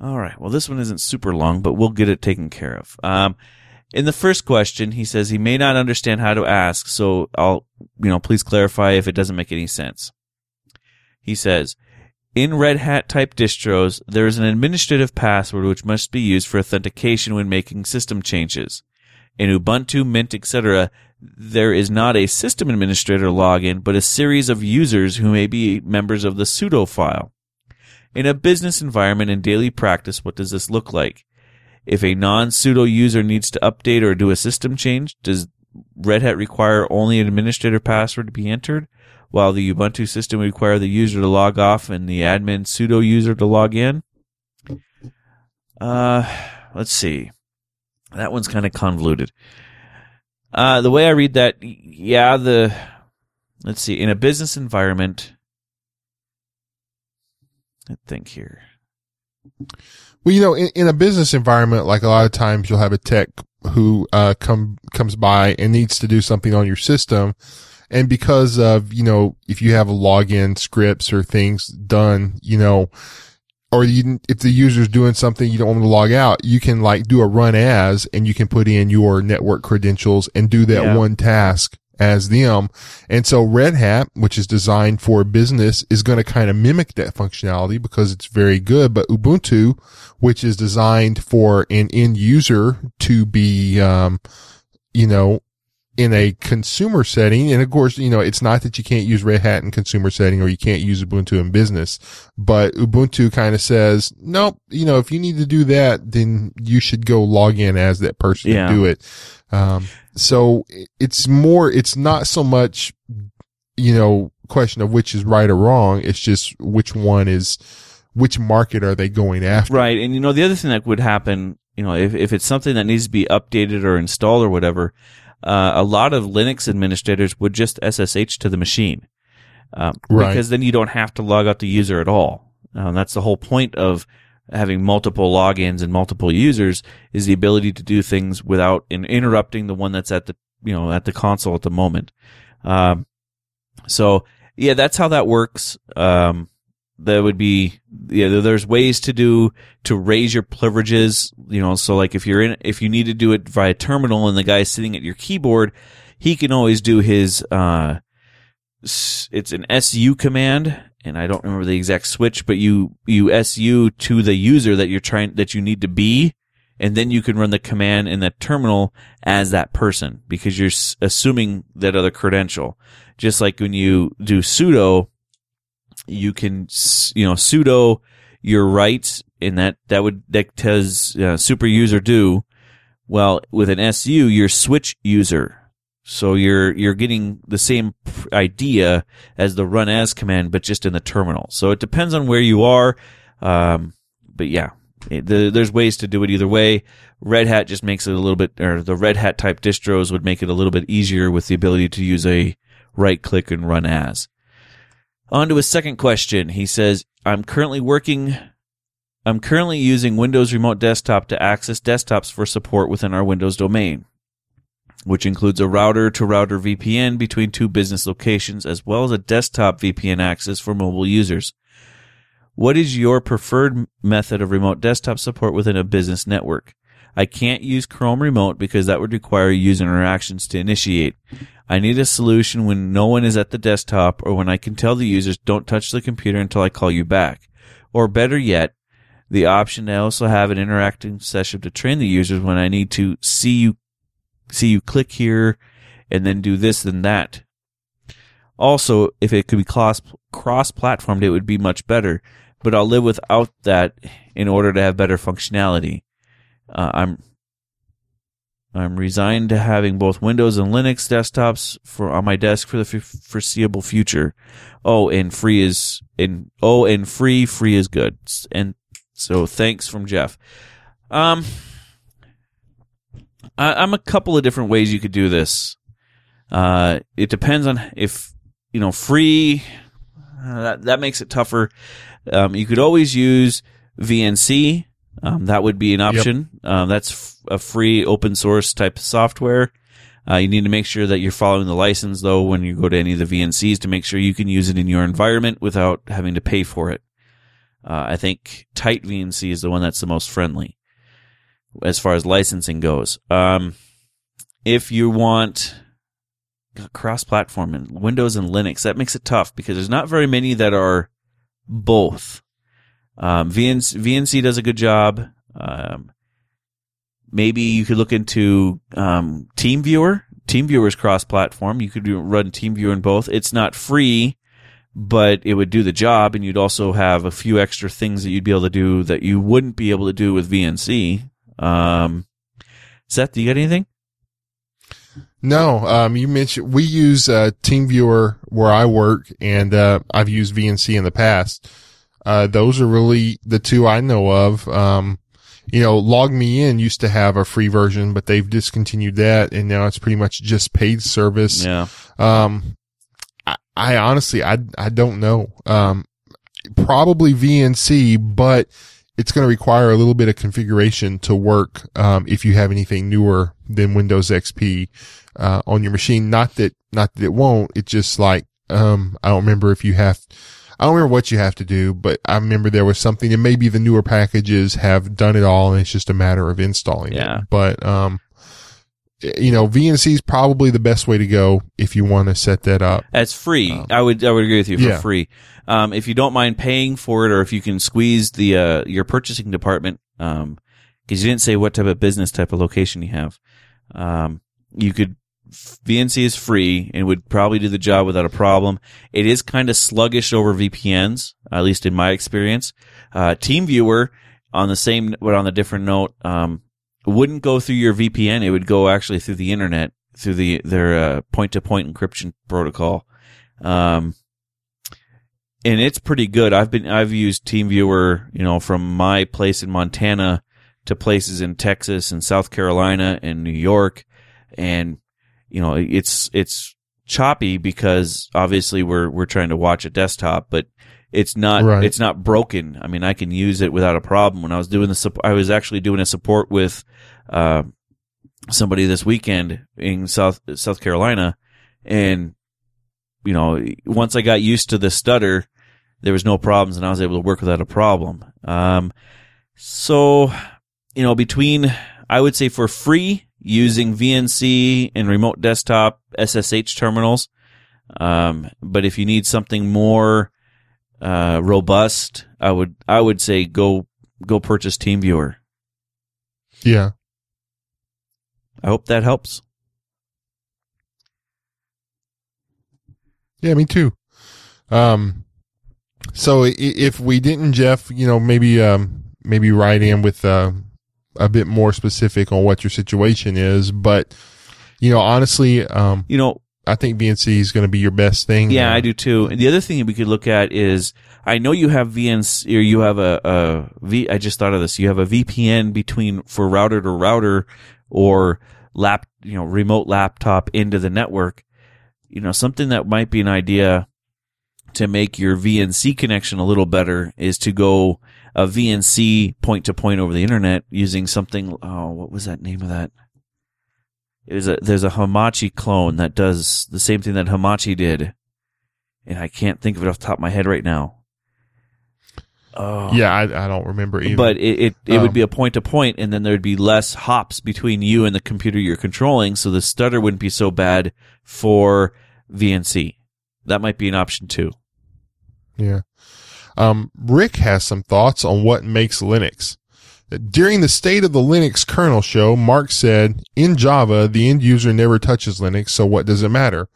All right, well, this one isn't super long, but we'll get it taken care of. Um, in the first question, he says he may not understand how to ask, so I'll, you know, please clarify if it doesn't make any sense. He says, in Red Hat type distros, there is an administrative password which must be used for authentication when making system changes. In Ubuntu, Mint, etc., there is not a system administrator login, but a series of users who may be members of the sudo file. In a business environment and daily practice, what does this look like? If a non sudo user needs to update or do a system change, does Red Hat require only an administrator password to be entered, while the Ubuntu system would require the user to log off and the admin sudo user to log in? Uh, let's see. That one's kind of convoluted. Uh, the way I read that, yeah, the, let's see, in a business environment, I think here. Well, you know, in, in a business environment, like a lot of times you'll have a tech who, uh, come, comes by and needs to do something on your system. And because of, you know, if you have login scripts or things done, you know, or you, if the user's doing something you don't want them to log out, you can like do a run as and you can put in your network credentials and do that Yeah. one task as them. And so Red Hat, which is designed for business, is going to kind of mimic that functionality because it's very good. But Ubuntu, which is designed for an end user to be, um, you know, in a consumer setting. And of course, you know, it's not that you can't use Red Hat in consumer setting or you can't use Ubuntu in business, but Ubuntu kind of says, nope, you know, if you need to do that, then you should go log in as that person Yeah. and do it. Um, so it's more, it's not so much, you know, question of which is right or wrong. It's just which one is, which market are they going after? Right. And you know, the other thing that would happen, you know, if, if it's something that needs to be updated or installed or whatever, uh, a lot of Linux administrators would just SSH to the machine. Um, Right. Because then you don't have to log out the user at all. Um, that's the whole point of having multiple logins and multiple users is the ability to do things without in, interrupting the one that's at the, you know, at the console at the moment. Um, so yeah, that's how that works. Um, that would be yeah there- there's ways to do to raise your privileges you know so like if you're in if you need to do it via terminal and the guy's sitting at your keyboard he can always do his uh it's an su command and i don't remember the exact switch but you you su to the user that you're trying that you need to be and then you can run the command in the terminal as that person because you're assuming that other credential. Just like when you do sudo you can you know sudo your rights and that that would that does uh, super user do well with an su you're switch user so you're you're getting the same idea as the run as command but just in the terminal so it depends on where you are um but yeah the, there's ways to do it either way. Red Hat just makes it a little bit, or the Red Hat type distros would make it a little bit easier with the ability to use a right click and run as. On to his second question. He says, I'm currently working, I'm currently using Windows Remote Desktop to access desktops for support within our Windows domain, which includes a router to router VPN between two business locations, as well as a desktop VPN access for mobile users. What is your preferred method of remote desktop support within a business network? I can't use Chrome Remote because that would require user interactions to initiate. I need a solution when no one is at the desktop or when I can tell the users don't touch the computer until I call you back. Or better yet, the option to also have an interactive session to train the users when I need to see you see you click here and then do this and that. Also, if it could be cross cross platformed, it would be much better. But I'll live without that in order to have better functionality. Uh, I'm I'm resigned to having both Windows and Linux desktops for on my desk for the f- foreseeable future. Oh, and free is and oh, and free free is good. And so thanks from Jeff. Um, I, I'm a couple of different ways you could do this. Uh, it depends on if you know free. Uh, that that makes it tougher. Um, you could always use VNC. Um, that would be an option. Um, that's f- a free open source type of software. Uh, you need to make sure that you're following the license though when you go to any of the VNCs to make sure you can use it in your environment without having to pay for it. Uh, I think Tight VNC is the one that's the most friendly as far as licensing goes. Um, if you want cross-platform and Windows and Linux, that makes it tough because there's not very many that are both. Um, VNC, VNC does a good job. Um, maybe you could look into um, TeamViewer. TeamViewer is cross-platform. You could do, run TeamViewer in both. It's not free, but it would do the job, and you'd also have a few extra things that you'd be able to do that you wouldn't be able to do with VNC. Um, Seth, do you got anything? No, um, you mentioned we use uh, TeamViewer where I work, and uh, I've used VNC in the past. Uh, those are really the two I know of. Um, you know, Log Me In used to have a free version, but they've discontinued that, and now it's pretty much just paid service. Yeah. Um, I, I honestly, I, I don't know. Um, probably VNC, but it's going to require a little bit of configuration to work. Um, if you have anything newer than Windows XP, uh, on your machine. Not that, not that it won't. It's just like, um, I don't remember if you have, I don't remember what you have to do, but I remember there was something and maybe the newer packages have done it all and it's just a matter of installing Yeah. it. But, um, you know, VNC is probably the best way to go if you want to set that up. That's free. Um, I would I would agree with you for yeah. free. Um, if you don't mind paying for it, or if you can squeeze the uh, your purchasing department, um, because you didn't say what type of business type of location you have, um, you could. VNC is free and would probably do the job without a problem. It is kind of sluggish over VPNs, at least in my experience. Uh, TeamViewer on the same, but on a different note, um, wouldn't go through your VPN. It would go actually through the internet, through the their uh, point-to-point encryption protocol. Um, and it's pretty good. I've been I've used TeamViewer, you know, from my place in Montana to places in Texas and South Carolina and New York, and you know, it's it's choppy because obviously we're we're trying to watch a desktop, but it's not Right. it's not broken. I mean, I can use it without a problem. When I was doing the I was actually doing a support with uh, somebody this weekend in South South Carolina, and you know, once I got used to the stutter, there was no problems, and I was able to work without a problem. Um, so you know, between I would say for free using VNC and remote desktop SSH terminals. Um, but if you need something more uh, robust, I would I would say go go purchase TeamViewer. Yeah. I hope that helps. Yeah, me too. Um, so if we didn't, Jeff, you know, maybe, um, maybe write in with, uh, a bit more specific on what your situation is, but, you know, honestly, um, You know, I think VNC is going to be your best thing. Yeah. I do too. And the other thing we could look at is I know you have VNC or you have a, a V. I just thought of this. You have a VPN between for router to router or lap, you know, remote laptop into the network. You know, something that might be an idea to make your VNC connection a little better is to go a VNC point to point over the internet using something. Oh, what was that name of that? It was a, there's a Hamachi clone that does the same thing that Hamachi did, and I can't think of it off the top of my head right now. Oh, Yeah, I, I don't remember either. but it it, it Um, would be a point to point, and then there'd be less hops between you and the computer you're controlling, so the stutter wouldn't be so bad for VNC. That might be an option too. Yeah. Um, Rick has some thoughts on what makes Linux. During the State of the Linux kernel show, Mark said, in Java, the end user never touches Linux, so what does it matter?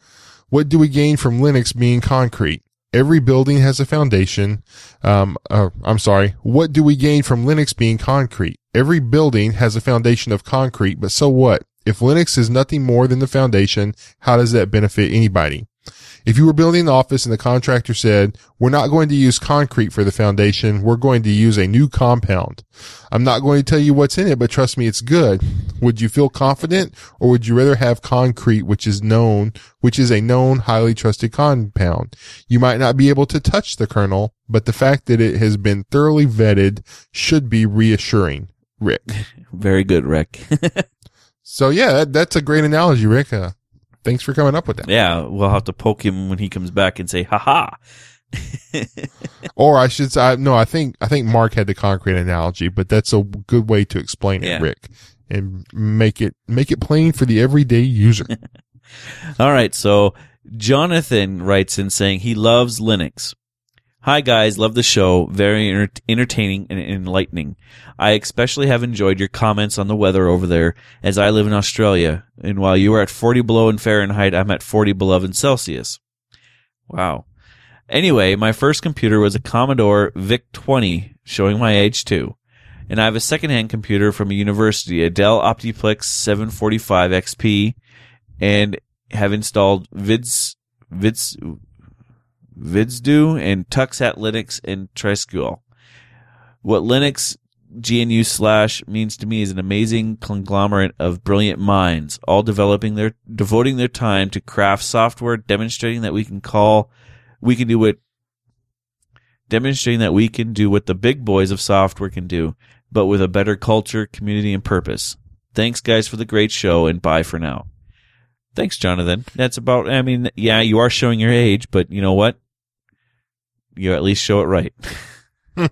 What do we gain from Linux being concrete? Every building has a foundation. Um, uh, I'm sorry. What do we gain from Linux being concrete? Every building has a foundation of concrete, but so what? If Linux is nothing more than the foundation, how does that benefit anybody? If you were building an office and the contractor said, we're not going to use concrete for the foundation, we're going to use a new compound. I'm not going to tell you what's in it, but trust me, it's good. Would you feel confident or would you rather have concrete, which is known, which is a known, highly trusted compound? You might not be able to touch the kernel, but the fact that it has been thoroughly vetted should be reassuring. Rick. *laughs* Very good, Rick. *laughs* So yeah, that, that's a great analogy, Rick. Uh, thanks for coming up with that. yeah, we'll have to poke him when he comes back and say, "Ha ha." Or I should say, no, I think, I think Mark had the concrete analogy, but that's a good way to explain it, Yeah. Rick, and make it, make it plain for the everyday user. *laughs* All right, so Jonathan writes in saying he loves Linux. Hi guys, love the show. Very enter- entertaining and enlightening. I especially have enjoyed your comments on the weather over there as I live in Australia. And while you are at 40 below in Fahrenheit, I'm at 40 below in Celsius. Wow. Anyway, my first computer was a Commodore VIC-20, showing my age too. And I have a secondhand computer from a university, a Dell Optiplex 745 XP, and have installed Vids, Vids, Vidsdo and Tuxat Linux and Trisquel. What Linux GNU slash means to me is an amazing conglomerate of brilliant minds, all developing their, devoting their time to craft software, demonstrating that we can call, we can do what, demonstrating that we can do what the big boys of software can do, but with a better culture, community, and purpose. Thanks guys for the great show and bye for now. Thanks, Jonathan. That's about, I mean, yeah, you are showing your age, but you know what? You at least show it right. *laughs*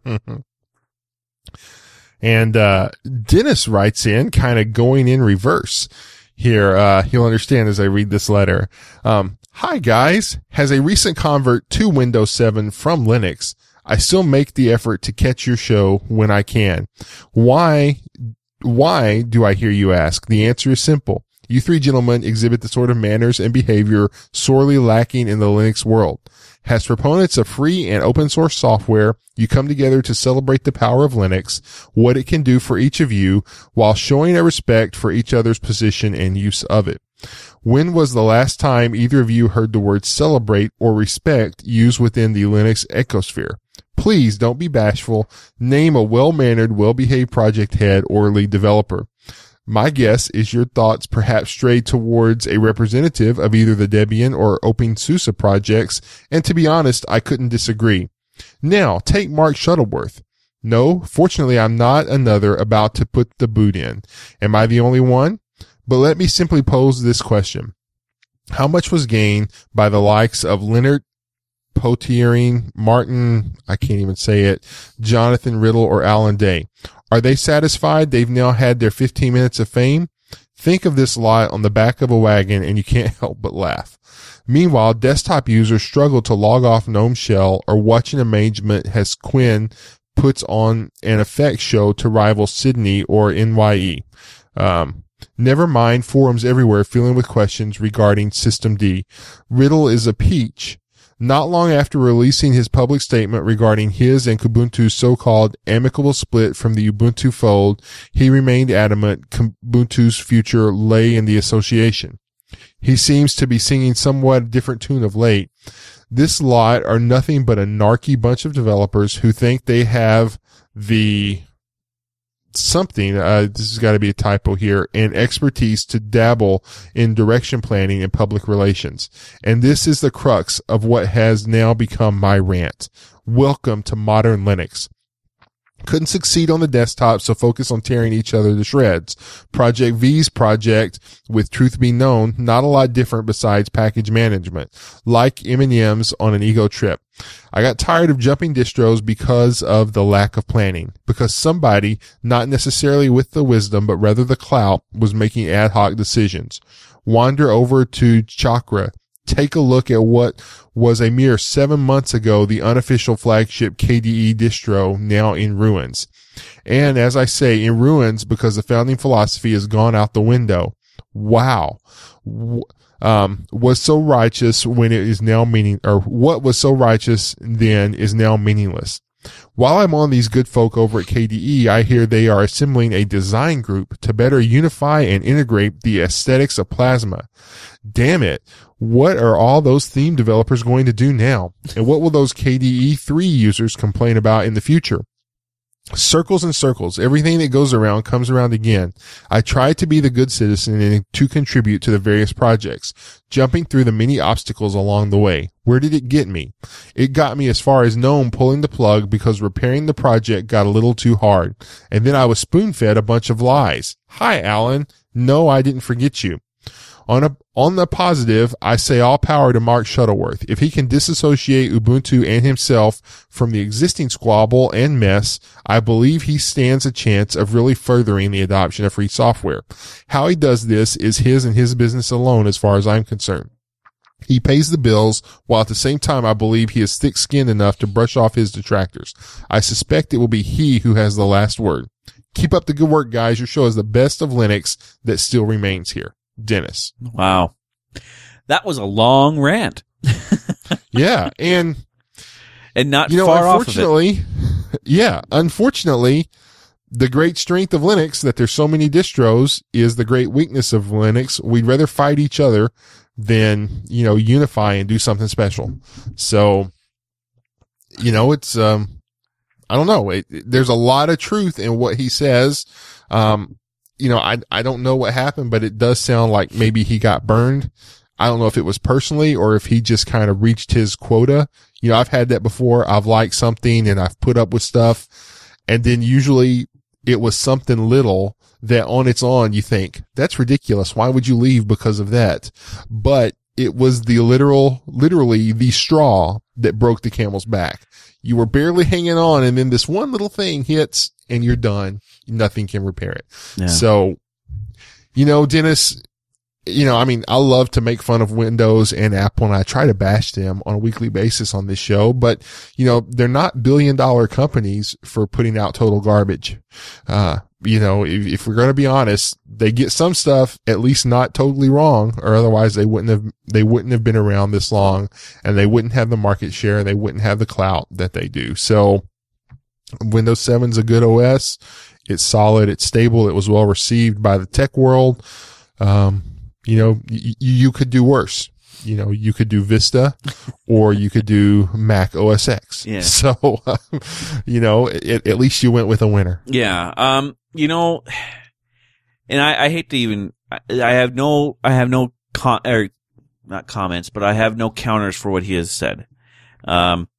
and, uh, Dennis writes in kind of going in reverse here. Uh, you'll understand as I read this letter. Um, hi guys, has a recent convert to Windows 7 from Linux. I still make the effort to catch your show when I can. Why, why do I hear you ask? The answer is simple. You three gentlemen exhibit the sort of manners and behavior sorely lacking in the Linux world. As proponents of free and open source software, you come together to celebrate the power of Linux, what it can do for each of you, while showing a respect for each other's position and use of it. When was the last time either of you heard the word celebrate or respect used within the Linux ecosphere? Please don't be bashful. Name a well-mannered, well-behaved project head or lead developer. My guess is your thoughts perhaps strayed towards a representative of either the Debian or OpenSUSE projects, and to be honest, I couldn't disagree. Now, take Mark Shuttleworth. No, fortunately, I'm not another about to put the boot in. Am I the only one? But let me simply pose this question. How much was gained by the likes of Lennart Poettering, Martin, I can't even say it, Jonathan Riddell, or Allan Day? Are they satisfied they've now had their 15 minutes of fame? Think of this lot on the back of a wagon and you can't *laughs* help but laugh. Meanwhile, desktop users struggle to log off GNOME Shell or watch an arrangement as KWin puts on an effects show to rival Sydney or NYE. Um, never mind forums everywhere filling with questions regarding System D. Riddell is a peach. Not long after releasing his public statement regarding his and Kubuntu's so-called amicable split from the Ubuntu fold, he remained adamant Kubuntu's future lay in the association. He seems to be singing somewhat a different tune of late. This lot are nothing but a narky bunch of developers who think they have the something, uh, this has got to be a typo here, and expertise to dabble in direction planning and public relations. And this is the crux of what has now become my rant. Welcome to modern Linux. Couldn't succeed on the desktop, so focus on tearing each other to shreds. Project V's project, with truth be known, not a lot different besides package management, like M&M's on an ego trip. I got tired of jumping distros because of the lack of planning, because somebody, not necessarily with the wisdom, but rather the clout, was making ad hoc decisions. Wander over to Chakra, take a look at what was a mere seven months ago the unofficial flagship KDE distro now in ruins. And as I say, in ruins because the founding philosophy has gone out the window. Wow. Um, was so righteous when it is now meaning, or what was so righteous then is now meaningless. While I'm on these good folk over at KDE, I hear they are assembling a design group to better unify and integrate the aesthetics of Plasma. Damn it. What are all those theme developers going to do now? And what will those KDE 3 users complain about in the future? Circles and circles. Everything that goes around comes around again. I try to be the good citizen and to contribute to the various projects, jumping through the many obstacles along the way. Where did it get me? It got me as far as GNOME pulling the plug because repairing the project got a little too hard. And then I was spoon fed a bunch of lies. Hi, Allan. No, I didn't forget you. On a, on the positive, I say all power to Mark Shuttleworth. If he can disassociate Ubuntu and himself from the existing squabble and mess, I believe he stands a chance of really furthering the adoption of free software. How he does this is his and his business alone as far as I'm concerned. He pays the bills while at the same time I believe he is thick skinned enough to brush off his detractors. I suspect it will be he who has the last word. Keep up the good work, guys. Your show is the best of Linux that still remains here. Dennis. Wow. That was a long rant. *laughs* yeah. And, and not you know, far off of unfortunately, yeah, unfortunately, the great strength of Linux that there's so many distros is the great weakness of Linux. We'd rather fight each other than, you know, unify and do something special. So, you know, it's, um, I don't know. It, there's a lot of truth in what he says. Um, you know, I, I don't know what happened, but it does sound like maybe he got burned. I don't know if it was personally or if he just kind of reached his quota. You know, I've had that before. I've liked something and I've put up with stuff. And then usually it was something little that on its own you think that's ridiculous. Why would you leave because of that? But it was the literal, literally the straw that broke the camel's back. You were barely hanging on and then this one little thing hits and you're done. Nothing can repair it. Yeah. So, you know, Dennis, you know, I mean, I love to make fun of Windows and Apple and I try to bash them on a weekly basis on this show, but you know, they're not billion dollar companies for putting out total garbage. Uh, you know, if, if we're going to be honest, they get some stuff at least not totally wrong or otherwise they wouldn't have, they wouldn't have been around this long and they wouldn't have the market share. and They wouldn't have the clout that they do. So Windows 7's a good OS. It's solid. It's stable. It was well received by the tech world. Um, you know, y- you could do worse. You know, you could do Vista or you could do Mac OS X. Yeah. *laughs* So, *laughs* you know, it, at least you went with a winner. Yeah. Um, you know, and I, I hate to even, I, have no, I have no con, or not comments, but I have no counters for what he has said. Um,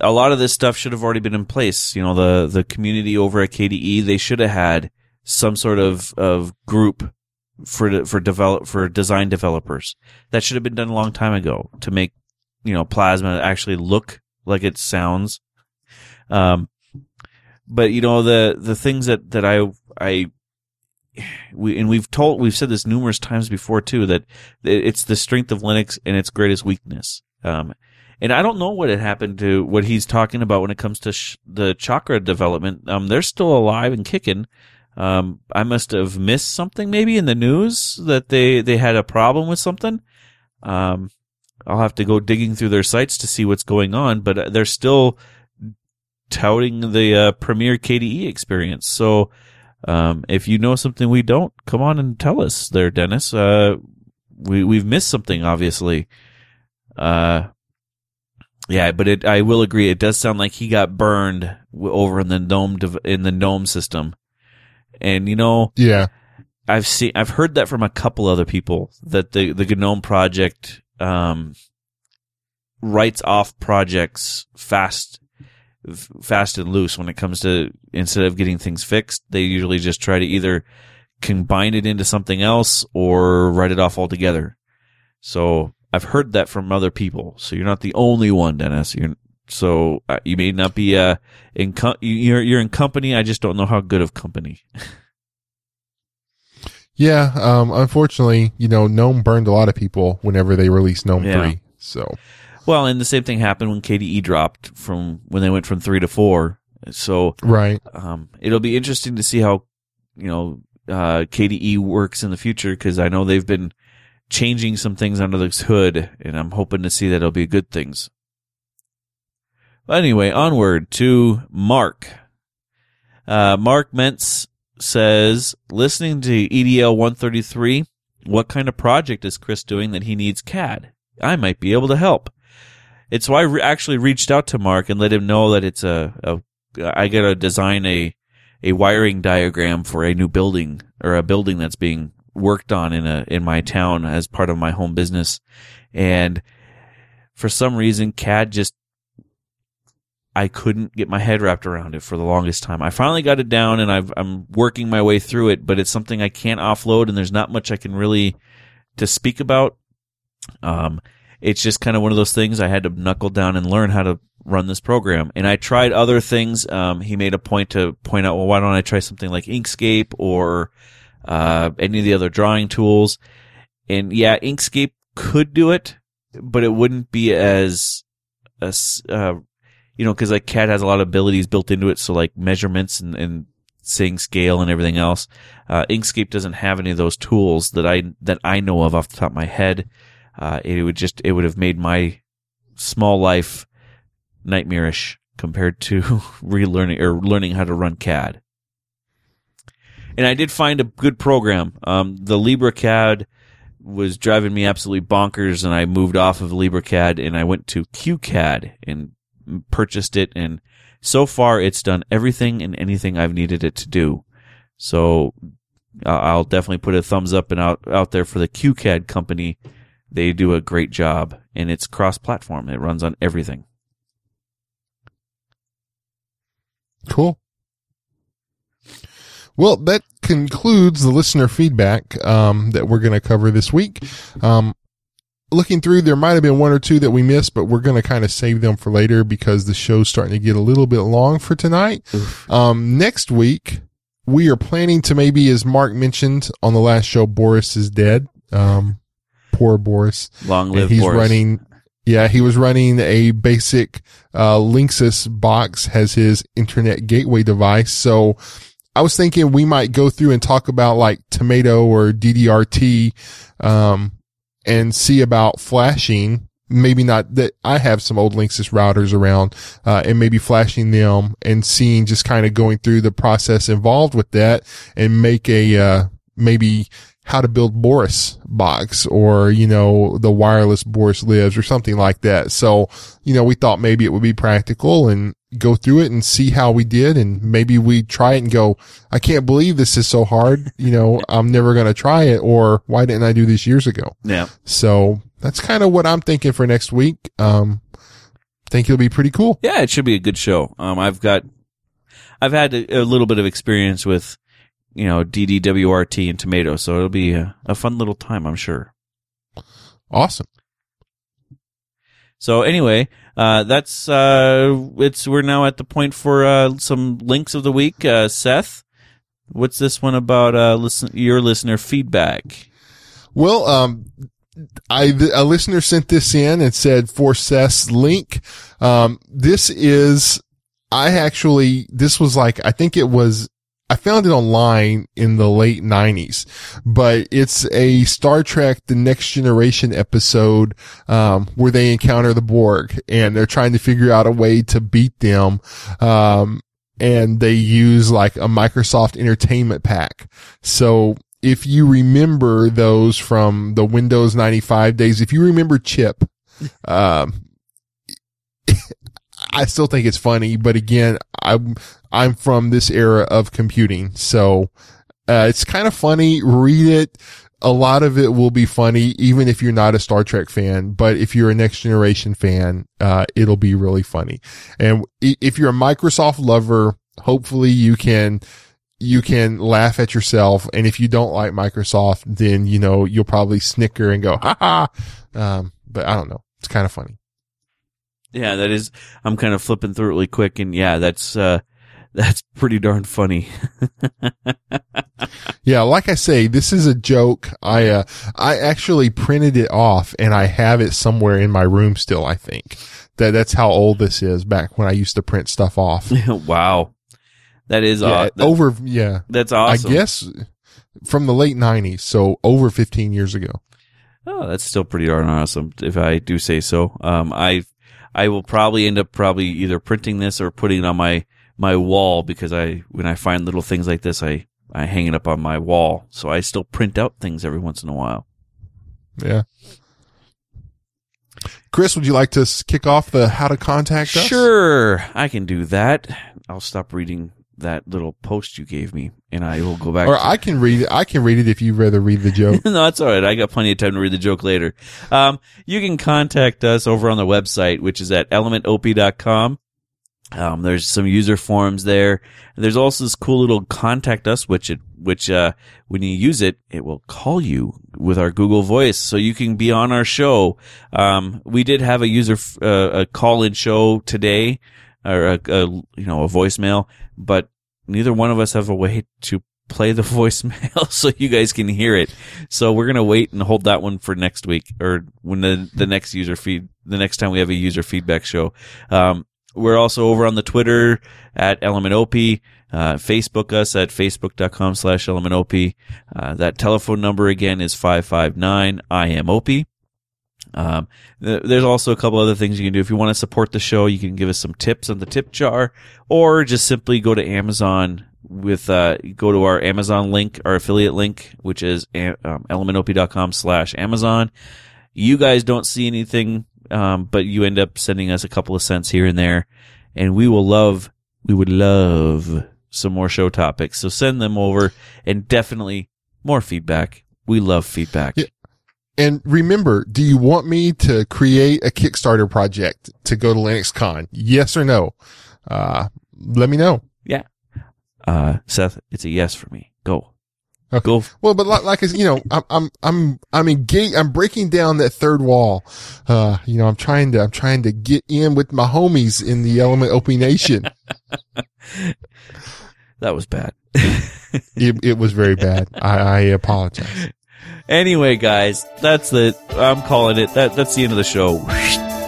a lot of this stuff should have already been in place. You know, the, the community over at KDE, they should have had some sort of, of group for, for develop, for design developers. That should have been done a long time ago to make, you know, Plasma actually look like it sounds. Um, but you know, the, the things that, that I, I, we, and we've told, we've said this numerous times before too, that it's the strength of Linux and its greatest weakness. Um, and I don't know what had happened to what he's talking about when it comes to sh- the chakra development. Um, they're still alive and kicking. Um, I must have missed something maybe in the news that they, they had a problem with something. Um, I'll have to go digging through their sites to see what's going on, but they're still touting the uh, premier KDE experience. So, um, if you know something we don't, come on and tell us there, Dennis. Uh, we we've missed something obviously. Uh, yeah, but it I will agree. It does sound like he got burned over in the gnome div- in the gnome system, and you know Yeah. I've seen I've heard that from a couple other people that the the GNOME project um writes off projects fast fast and loose when it comes to instead of getting things fixed they usually just try to either combine it into something else or write it off altogether. So I've heard that from other people. So you're not the only one, Dennis. You're so uh, you may not be uh in co- you're you're in company. I just don't know how good of company. *laughs* Yeah. Um, unfortunately, you know, GNOME burned a lot of people whenever they released GNOME Yeah. 3. So, Well, and the same thing happened when KDE dropped from when they went from three to four. So right. um, it'll be interesting to see how you know uh, KDE works in the future because I know they've been changing some things under this hood, and I'm hoping to see that it'll be good things. But anyway, onward to Mark. Uh, Mark Mentz says, listening to EDL 133, what kind of project is Chris doing that he needs CAD? I might be able to help. It's why I re- actually reached out to Mark and let him know that it's a, a I got to design a a wiring diagram for a new building or a building that's being worked on in a in my town as part of my home business, and for some reason CAD just I couldn't get my head wrapped around it for the longest time. I finally got it down and I've, I'm working my way through it, but it's something I can't offload and there's not much I can really to speak about. Um, it's just kind of one of those things I had to knuckle down and learn how to run this program. And I tried other things. Um, he made a point to point out, well, why don't I try something like Inkscape or, uh, any of the other drawing tools? And yeah, Inkscape could do it, but it wouldn't be as, as, uh, you know, cause like CAD has a lot of abilities built into it. So like measurements and, and saying scale and everything else. Uh, Inkscape doesn't have any of those tools that I, that I know of off the top of my head. Uh, it would just, it would have made my small life nightmarish compared to *laughs* relearning or learning how to run CAD. And I did find a good program. Um, the LibreCAD was driving me absolutely bonkers and I moved off of LibreCAD and I went to QCAD and purchased it and so far it's done everything and anything I've needed it to do. So uh, I'll definitely put a thumbs up and out, out there for the QCAD company. They do a great job and it's cross platform. It runs on everything. Cool. Well, that concludes the listener feedback um, that we're going to cover this week. Um, looking through, there might have been one or two that we missed, but we're going to kind of save them for later because the show's starting to get a little bit long for tonight. Um, next week, we are planning to maybe, as Mark mentioned on the last show, Boris is dead. Um, poor Boris. Long live he's Boris. running yeah he was running a basic uh linksys box has his internet gateway device so i was thinking we might go through and talk about like tomato or DDWRT um and see about flashing maybe not that i have some old linksys routers around uh and maybe flashing them and seeing just kind of going through the process involved with that and make a uh maybe how to build Boris box or, you know, the wireless Boris lives or something like that. So, you know, we thought maybe it would be practical and go through it and see how we did. And maybe we try it and go, I can't believe this is so hard. You know, *laughs* I'm never going to try it or why didn't I do this years ago? Yeah. So that's kind of what I'm thinking for next week. Um, think it'll be pretty cool. Yeah, it should be a good show. Um, I've got, I've had a, a little bit of experience with, you know, DDWRT and tomato, so it'll be a, a fun little time, I'm sure. Awesome. So anyway, uh, that's, uh, it's, we're now at the point for, uh, some links of the week. Uh, Seth, what's this one about, uh, listen, your listener feedback? Well, um, I, a listener sent this in and said for Seth's link. Um, this is, I actually, this was like, I think it was, I found it online in the late nineties, but it's a Star Trek The Next Generation episode, um, where they encounter the Borg and they're trying to figure out a way to beat them. Um, and they use like a Microsoft entertainment pack. So if you remember those from the Windows 95 days, if you remember Chip, um, I still think it's funny, but again, I'm, I'm from this era of computing. So, uh, it's kind of funny. Read it. A lot of it will be funny, even if you're not a Star Trek fan, but if you're a next generation fan, uh, it'll be really funny. And if you're a Microsoft lover, hopefully you can, you can laugh at yourself. And if you don't like Microsoft, then, you know, you'll probably snicker and go, ha ha. Um, but I don't know. It's kind of funny. Yeah, that is. I'm kind of flipping through it really quick, and yeah, that's uh, that's pretty darn funny. *laughs* Yeah, like I say, this is a joke. I uh, I actually printed it off and I have it somewhere in my room still, I think. That that's how old this is back when I used to print stuff off. *laughs* wow, that is yeah, aw- that- over yeah. that's awesome. I guess from the late 90s, so over 15 years ago. Oh, that's still pretty darn awesome, if I do say so. Um, I, I will probably end up probably either printing this or putting it on my my wall because I when I find little things like this, I I hang it up on my wall. So I still print out things every once in a while. Yeah. Chris, would you like to kick off the how to contact us? Sure, I can do that. I'll stop reading that little post you gave me, and I will go back. Or I can read it. I can read it if you'd rather read the joke. *laughs* no, that's all right. I got plenty of time to read the joke later. Um, you can contact us over on the website, which is at elementop.com. Um, there's some user forums there. There's also this cool little contact us, which it, which, uh, when you use it, it will call you with our Google voice. So you can be on our show. Um, we did have a user, f- uh, a call in show today or a, a, you know, a voicemail, but neither one of us have a way to play the *laughs* voicemail *laughs* so you guys can hear it. So we're going to wait and hold that one for next week or when the, the next user feed, the next time we have a user feedback show. Um, we're also over on the Twitter at elementop, uh, Facebook us at facebook.com slash elementop. Uh, that telephone number again is 559 IMOP. Um, th- there's also a couple other things you can do. If you want to support the show, you can give us some tips on the tip jar or just simply go to Amazon with, uh, go to our Amazon link, our affiliate link, which is a- um, elementop.com slash Amazon. You guys don't see anything, um, but you end up sending us a couple of cents here and there and we will love, we would love some more show topics. So send them over and definitely more feedback. We love feedback. Yeah. And remember, do you want me to create a Kickstarter project to go to LinuxCon? Yes or no? Uh, let me know. Yeah. Uh, Seth, it's a yes for me. Go. Okay. Go. Well, but like, like I said, you know, I'm, I'm, I'm, I'm engaged, I'm breaking down that third wall. Uh, you know, I'm trying to, I'm trying to get in with my homies in the Element OP Nation. *laughs* That was bad. it, it was very bad. I, I apologize. *laughs* anyway, guys, that's the, I'm calling it. That, that's the end of the show. *laughs*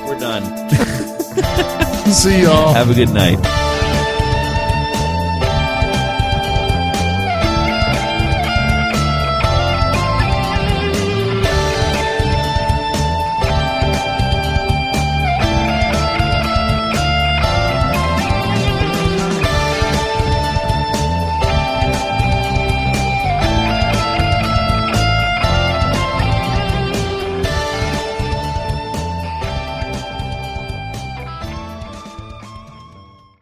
We're done. *laughs* See y'all. Have a good night.